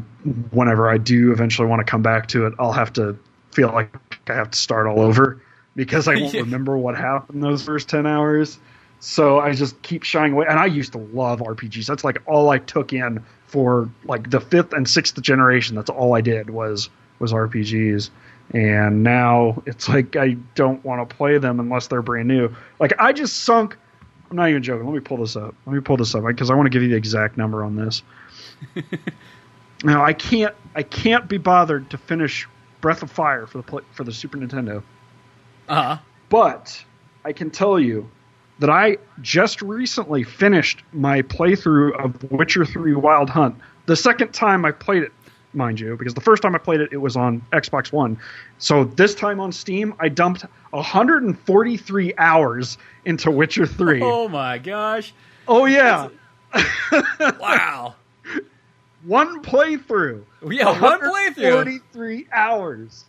Whenever I do eventually want to come back to it, I'll have to feel like I have to start all over because I won't Yeah. remember what happened those first ten hours. So I just keep shying away. And I used to love RPGs. That's like all I took in for like the fifth and sixth generation. That's all I did was was RPGs. And now it's like I don't want to play them unless they're brand new. Like I just sunk. I'm not even joking. Let me pull this up. Let me pull this up because I want to give you the exact number on this. now I can't. I can't be bothered to finish Breath of Fire for the for the Super Nintendo. Uh huh. But I can tell you that I just recently finished my playthrough of Witcher 3 Wild Hunt. The second time I played it, mind you, because the first time I played it, it was on Xbox One. So this time on Steam, I dumped 143 hours into Witcher 3. Oh, my gosh! Oh, yeah. Wow. One playthrough. Yeah, one playthrough. 143 hours.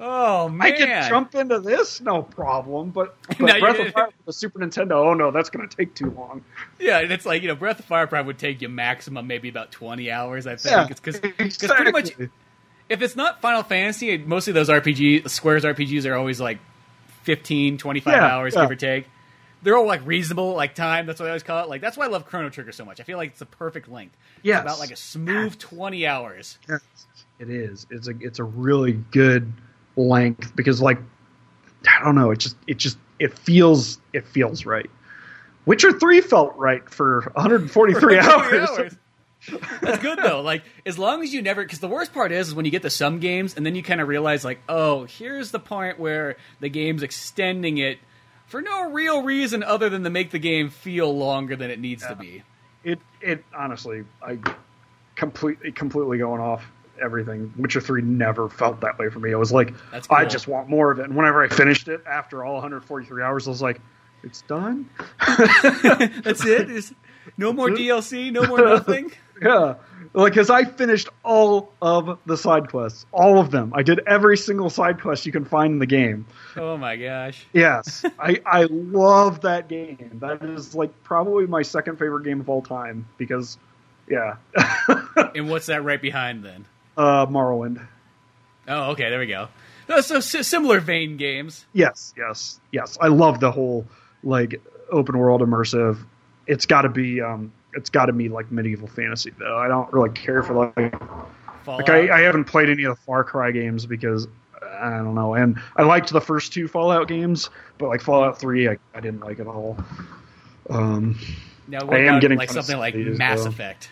Oh man! I could jump into this, no problem. But, but No, Breath of. Fire for the Super Nintendo, oh no, that's going to take too long. Yeah, and it's like you know, Breath of Fire probably would take you maximum maybe about twenty hours. I think Yeah, because pretty much if it's not Final Fantasy, mostly those RPG Square's RPGs are always like 15, 25 Yeah, hours yeah. give or take. They're all like reasonable like time. That's what I always call it. Like that's why I love Chrono Trigger so much. I feel like it's the perfect length. Yeah, about like a smooth twenty hours. Yes, it is. It's a it's a really good length because like I don't know, it just it just it feels it feels right. Witcher three felt right for 143 hours. That's good though. Like as long as you never, because the worst part is, is when you get to some games and then you kind of realize like, oh, here's the point where the game's extending it for no real reason other than to make the game feel longer than it needs to be. It it honestly I completely completely going off everything. Witcher three never felt that way for me. It was like That's I just want more of it. And whenever I finished it after all 143 hours, I was like, it's done. That's it. Is no more DLC, no more nothing. Yeah, like because I finished all of the side quests, all of them. I did every single side quest you can find in the game. Oh my gosh. Yes, I I love that game. That is like probably my second favorite game of all time because, yeah, And what's that right behind then? Uh, Morrowind. Oh, okay, there we go. Uh, So, similar vein games. Yes, yes, yes. I love the whole like open world immersive. It's got to be um, it's got to be like medieval fantasy though. I don't really care for like Fallout. Like I, I haven't played any of the Far Cry games because I don't know, and I liked the first two Fallout games, but like Fallout Three, I, I didn't like at all. Um, now, what I am about, getting like something like Mass well. Effect.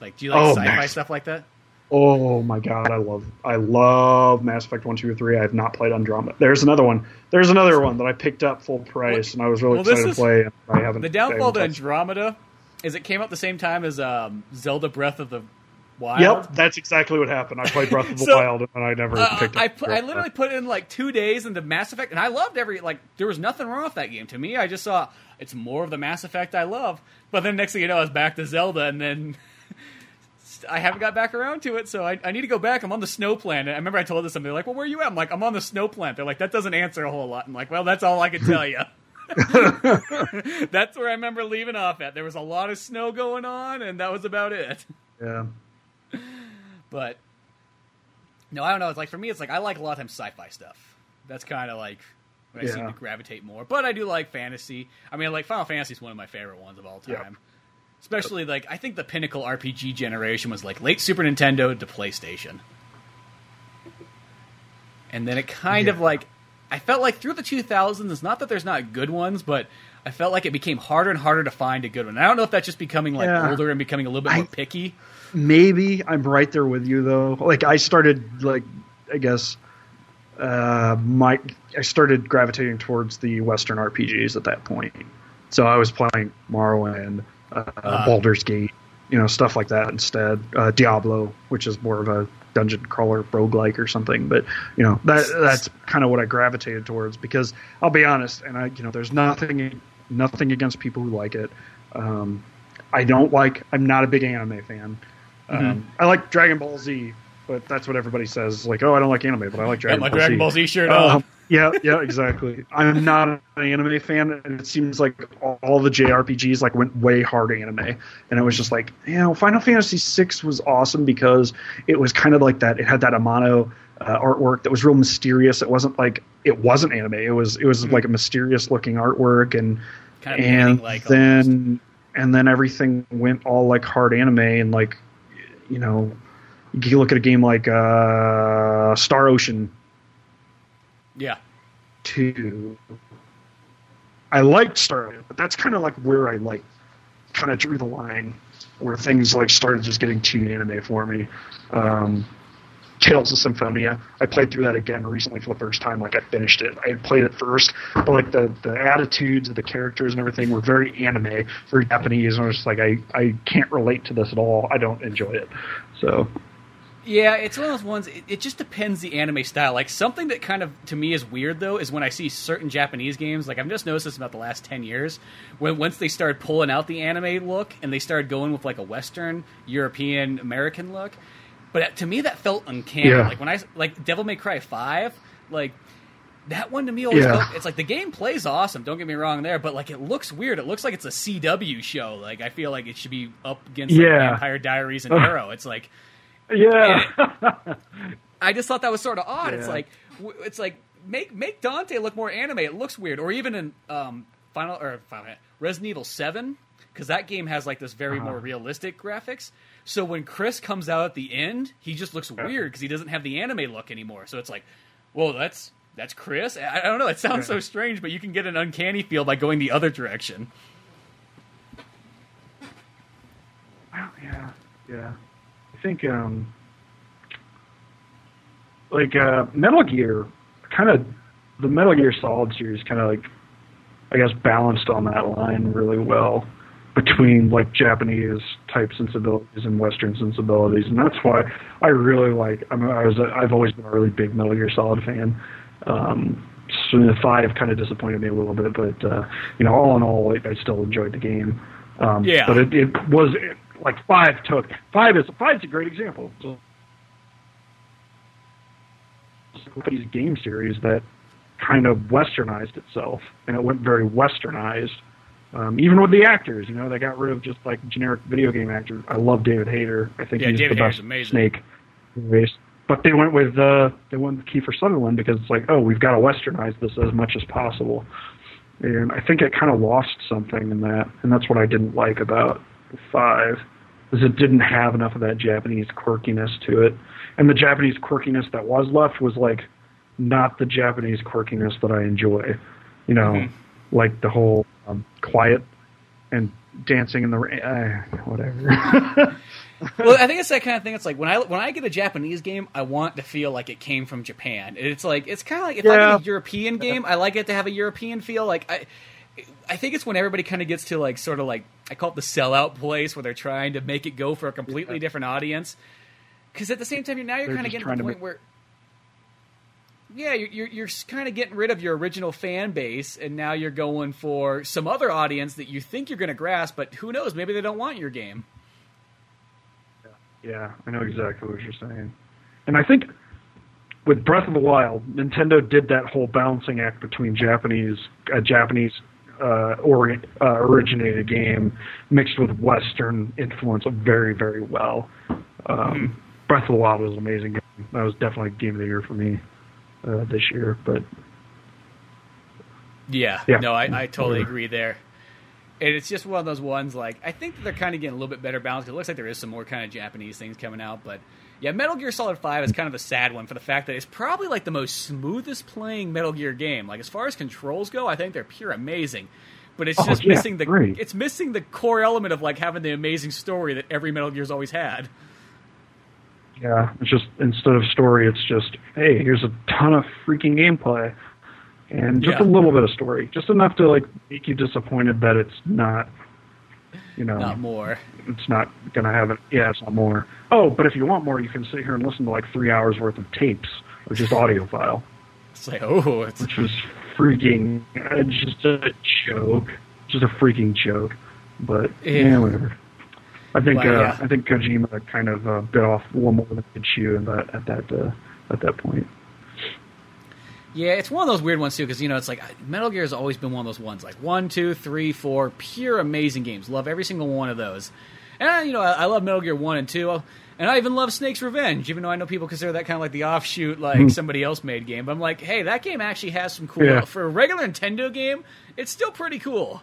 Like, do you like Oh, sci-fi stuff like that? Oh my god, I love I love Mass Effect One, Two, or Three. I have not played Andromeda. There's another one. There's another one that I picked up full price, and I was really well, excited is- to play. And I haven't. The downfall to haven't Andromeda is it came out the same time as um, Zelda Breath of the Wild. Yep, that's exactly what happened. I played Breath of the So, Wild and I never Uh, picked it. I put, I literally put in like two days into Mass Effect, and I loved every like. There was nothing wrong with that game to me. I just saw it's more of the Mass Effect I love. But then next thing you know, I was back to Zelda, and then I haven't got back around to it. So I, I need to go back. I'm on the snow planet. I remember I told this somebody like, "Well, where are you at?" I'm like, "I'm on the snow planet." They're like, "That doesn't answer a whole lot." I'm like, "Well, that's all I can tell you." that's where I remember leaving off at. There was a lot of snow going on, and that was about it. yeah. But no, I don't know. It's like for me, it's like I like a lot of times sci-fi stuff. That's kind of like what I seem to gravitate more. But I do like fantasy. I mean, like Final Fantasy is one of my favorite ones of all time. Yeah. Especially like I think the pinnacle RPG generation was like late Super Nintendo to PlayStation, and then it kind Yeah. of like I felt like through the 2000s. It's not that there's not good ones, but I felt like it became harder and harder to find a good one. I don't know if that's just becoming like Yeah. older and becoming a little bit I- more picky. Maybe I'm right there with you though. Like I started like I guess uh my I started gravitating towards the Western RPGs at that point. So I was playing Morrowind, uh, Ah. Baldur's Gate, you know, stuff like that instead. Uh, Diablo, which is more of a dungeon crawler roguelike or something. But you know that that's kind of what I gravitated towards because I'll be honest, and I you know there's nothing nothing against people who like it. Um, I don't like. I'm not a big anime fan. Mm-hmm. Um, I like Dragon Ball Z, but that's what everybody says. Like, oh, I don't like anime, but I like Dragon my Ball Dragon Z. Ball Z shirt Um. Yeah, yeah, exactly. I'm not an anime fan, and it seems like all the JRPGs like went way hard anime, and it was just like, you know, Final Fantasy VI was awesome because it was kind of like that. It had that Amano uh, artwork that was real mysterious. It wasn't like it wasn't anime. It was it was like a mysterious looking artwork, and Kind of and anime-like then and then everything went all like hard anime, and like you know, you look at a game like uh, Star Ocean Yeah. two. I liked Star Ocean, but that's kind of like where I like kind of drew the line, where things like started just getting too anime for me. Um, Tales of Symphonia, I played through that again recently for the first time. Like I finished it. I had played it first, but like the the attitudes of the characters and everything were very anime, very Japanese, and I was just like, I I can't relate to this at all. I don't enjoy it. So Yeah, it's one of those ones. It, it just depends the anime style. Like something that kind of to me is weird though is when I see certain Japanese games. Like I've just noticed this about the last ten years. When once they started pulling out the anime look and they started going with like a Western, European, American look. But uh, to me, that felt uncanny. Yeah. Like when I like Devil May Cry Five, like that one to me always Yeah. felt, it's like the game plays awesome. Don't get me wrong there, but like it looks weird. It looks like it's a CW show. Like I feel like it should be up against like, Yeah. Vampire Diaries and Arrow. It's like yeah, I just thought that was sort of odd. It's like it's like make make Dante look more anime. It looks weird, or even in um, Final or Final Resident Evil Seven, because that game has like this very Uh-huh. more realistic graphics. So when Chris comes out at the end, he just looks weird because he doesn't have the anime look anymore. So it's like, whoa, that's that's Chris. I, I don't know. It sounds so strange, but you can get an uncanny feel by going the other direction. Well, yeah, yeah. I think um, like uh, Metal Gear, kind of the Metal Gear Solid series, kind of like I guess balanced on that line really well between like Japanese type sensibilities and Western sensibilities, and that's why I really like. I mean, I was a, I've always been a really big Metal Gear Solid fan. Um, so the five kind of disappointed me a little bit, but uh, you know, all in all, I, I still enjoyed the game. Um, Yeah. but it, it was it, like five took five is five's a great example. Company's game series that kind of westernized itself, and it went very westernized. Um, even with the actors, you know, they got rid of just like generic video game actors. I love David Hayter. I think Yeah, he's David the Hayter's best amazing. Snake. race. But they went with uh, they went with Kiefer Sutherland because it's like, oh, we've got to westernize this as much as possible. And I think it kind of lost something in that, and that's what I didn't like about five, is it didn't have enough of that Japanese quirkiness to it, and the Japanese quirkiness that was left was like not the Japanese quirkiness that I enjoy. You know, Mhm. like the whole um, quiet and dancing in the ra- uh, whatever. well, I think it's that kind of thing. It's like when I when I get a Japanese game, I want to feel like it came from Japan. It's like it's kind of like if I get a European game, I like it to have a European feel. Like I, I think it's when everybody kind of gets to like sort of like I call it the sellout place where they're trying to make it go for a completely Yeah. different audience. Because at the same time, you're now you're kind of getting to the point to where, yeah, you're you're, you're kind of getting rid of your original fan base, and now you're going for some other audience that you think you're going to grasp, but who knows? Maybe they don't want your game. Yeah, I know exactly what you're saying. And I think with Breath of the Wild, Nintendo did that whole balancing act between Japanese, a Japanese uh, ori- uh, originated game mixed with Western influence very, very well. Um, Breath of the Wild was an amazing game. That was definitely game of the year for me uh, this year. But Yeah, Yeah. no, I, I totally agree there. And it's just one of those ones like I think they're kind of getting a little bit better balanced. 'cause It looks like there is some more kind of Japanese things coming out, but yeah, Metal Gear Solid Five is kind of a sad one for the fact that it's probably like the most smoothest playing Metal Gear game. Like as far as controls go, I think they're pure amazing. But it's Oh, just yeah, missing the great. it's missing the core element of like having the amazing story that every Metal Gear's always had. yeah, it's just instead of story, it's just hey, here's a ton of freaking gameplay and just Yeah. a little bit of story, just enough to like make you disappointed that it's not, you know, Not more. it's not gonna have it. Yeah, it's not more. Oh, but if you want more, you can sit here and listen to like three hours worth of tapes or just audio file, It's like oh, it's which was freaking uh, just a joke, just a freaking joke. But Yeah. yeah, whatever. I think But, uh, yeah. I think Kojima kind of uh, bit off a little more than he could chew in that, at that uh, at that point. Yeah, it's one of those weird ones too, because you know it's like Metal Gear has always been one of those ones, like one, two, three, four, pure amazing games. Love every single one of those, and you know I, I love Metal Gear one and two, uh, and I even love Snake's Revenge, even though I know people consider that kind of like the offshoot, like hmm. somebody else made game. But I'm like, hey, that game actually has some cool. Yeah. For a regular Nintendo game, it's still pretty cool.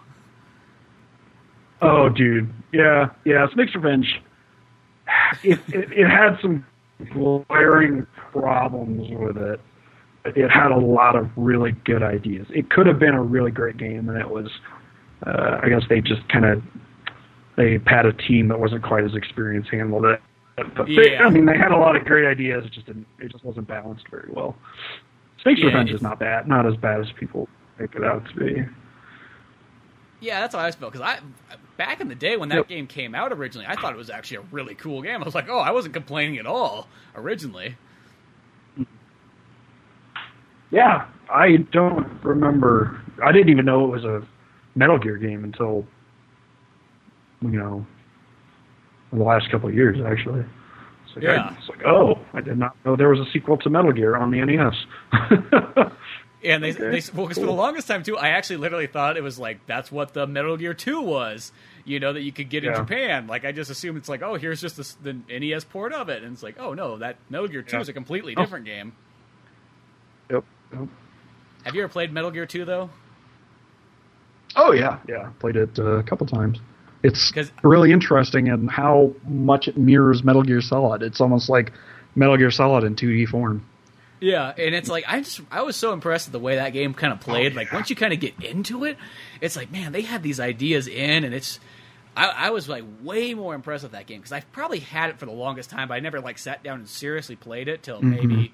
Oh, dude, yeah, yeah. Snake's Revenge. It, it it had some glaring problems with it. It had a lot of really good ideas. It could have been a really great game, and it was. Uh, I guess they just kind of they had a team that wasn't quite as experienced handled it. But they, I mean, they had a lot of great ideas. It just didn't. It just wasn't balanced very well. Snake's Yeah, Revenge is not bad. Not as bad as people make it out to be. Yeah, that's how I felt because I back in the day when that Yep. game came out originally, I thought it was actually a really cool game. I was like, oh, I wasn't complaining at all originally. Yeah, I don't remember. I didn't even know it was a Metal Gear game until you know the last couple of years, actually. It's like, Yeah. I, it's like, oh, I did not know there was a sequel to Metal Gear on the NES. And they, Okay, they well, 'cause for the longest time too, I actually literally thought it was like that's what the Metal Gear Two was, you know, that you could get in Japan. Like I just assumed it's like, oh, here's just this, the NES port of it, and it's like, oh no, that Metal Gear Two Yeah. is a completely Oh. different game. yep. Yep. Have you ever played Metal Gear Two though? Oh yeah, yeah. Played it uh, a couple times. It's 'Cause- really interesting in how much it mirrors Metal Gear Solid. It's almost like Metal Gear Solid in 2D form. Yeah, and it's like I just I was so impressed with the way that game kind of played. Oh, Like once you kind of get into it, it's like man, they had these ideas in, and it's I, I was like way more impressed with that game because I've probably had it for the longest time, but I never like sat down and seriously played it till maybe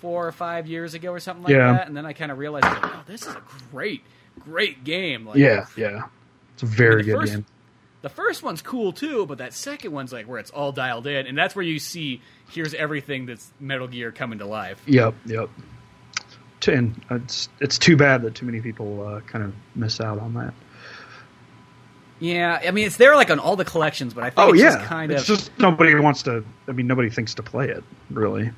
four or five years ago or something like. Yeah. that, and then I kind of realized, like, oh, this is a great, great game. Like, Yeah, yeah. It's a very the good first- game. the first one's cool too, but that second one's like where it's all dialed in, and that's where you see here's everything that's Metal Gear coming to life. Yep, yep. And it's it's too bad that too many people uh, kind of miss out on that. Yeah, I mean it's there like on all the collections, but I think Oh it's yeah, just kind it's of just nobody wants to. I mean, nobody thinks to play it really,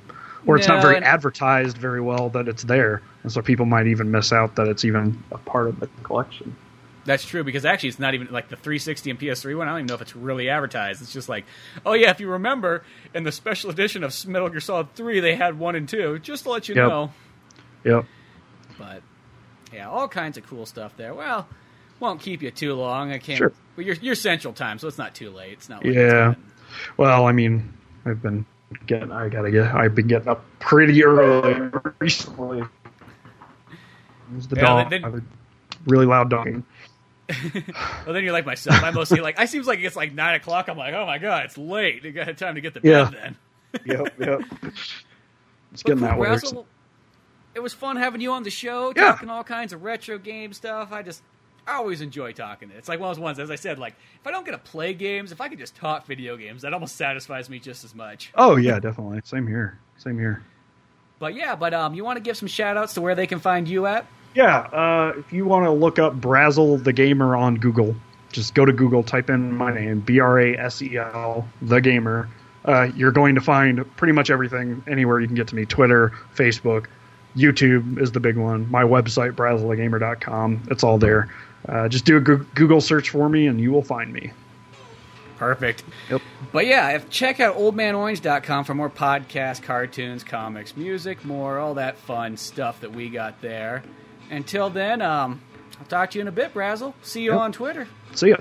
or it's not very advertised very well that it's there, and so people might even miss out that it's even a part of the collection. that's true because actually it's not even like the 360 and PS3 one. I don't even know if it's really advertised. It's just like, oh yeah, if you remember in the special edition of Metal Gear Solid 3, they had one and two, just to let you Yep. know. Yep. But yeah, all kinds of cool stuff there. Well, won't keep you too long. I can't. Sure. Well, you're, you're Central Time, so it's not too late. It's not. Like Yeah. It's Well, I mean, I've been getting. I gotta get. I've been getting up pretty early recently. There's the Yeah, dog. then- I have a really loud dogging. well, then you're like myself. I mostly like. I seems like it's like nine o'clock. I'm like, oh my god, it's late. You got time to get to bed Yeah. then. Yep. Yep. It's But getting cool, that way. Russell, it was fun having you on the show, Yeah. talking all kinds of retro game stuff. I just I always enjoy talking. It's like one of those ones, as I said, like if I don't get to play games, if I could just talk video games, that almost satisfies me just as much. Oh yeah, definitely. Same here. Same here. But yeah, but um, you want to give some shout outs to where they can find you at? Yeah, uh, if you want to look up Brasel the Gamer on Google, just go to Google, type in my name, B R A S E L, the Gamer. Uh, you're going to find pretty much everything anywhere you can get to me Twitter, Facebook, YouTube is the big one. My website, braselthegamer.com. It's all there. Uh, just do a Google search for me and you will find me. Perfect. Yep. But yeah, check out oldmanorange.com for more podcasts, cartoons, comics, music, more, all that fun stuff that we got there. Until then, um, I'll talk to you in a bit, Brasel. See you yep. on Twitter. See ya.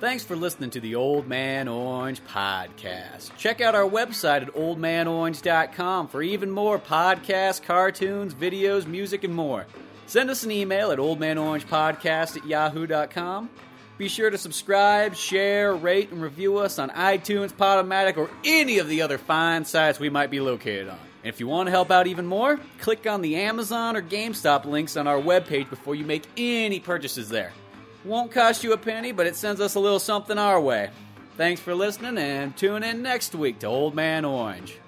Thanks for listening to the Old Man Orange podcast. Check out our website at oldmanorange.com for even more podcasts, cartoons, videos, music, and more. Send us an email at oldmanorangepodcast at yahoo.com. Be sure to subscribe, share, rate, and review us on iTunes, Podomatic, or any of the other fine sites we might be located on. And if you want to help out even more, click on the Amazon or GameStop links on our webpage before you make any purchases there. Won't cost you a penny, but it sends us a little something our way. Thanks for listening and tune in next week to Old Man Orange.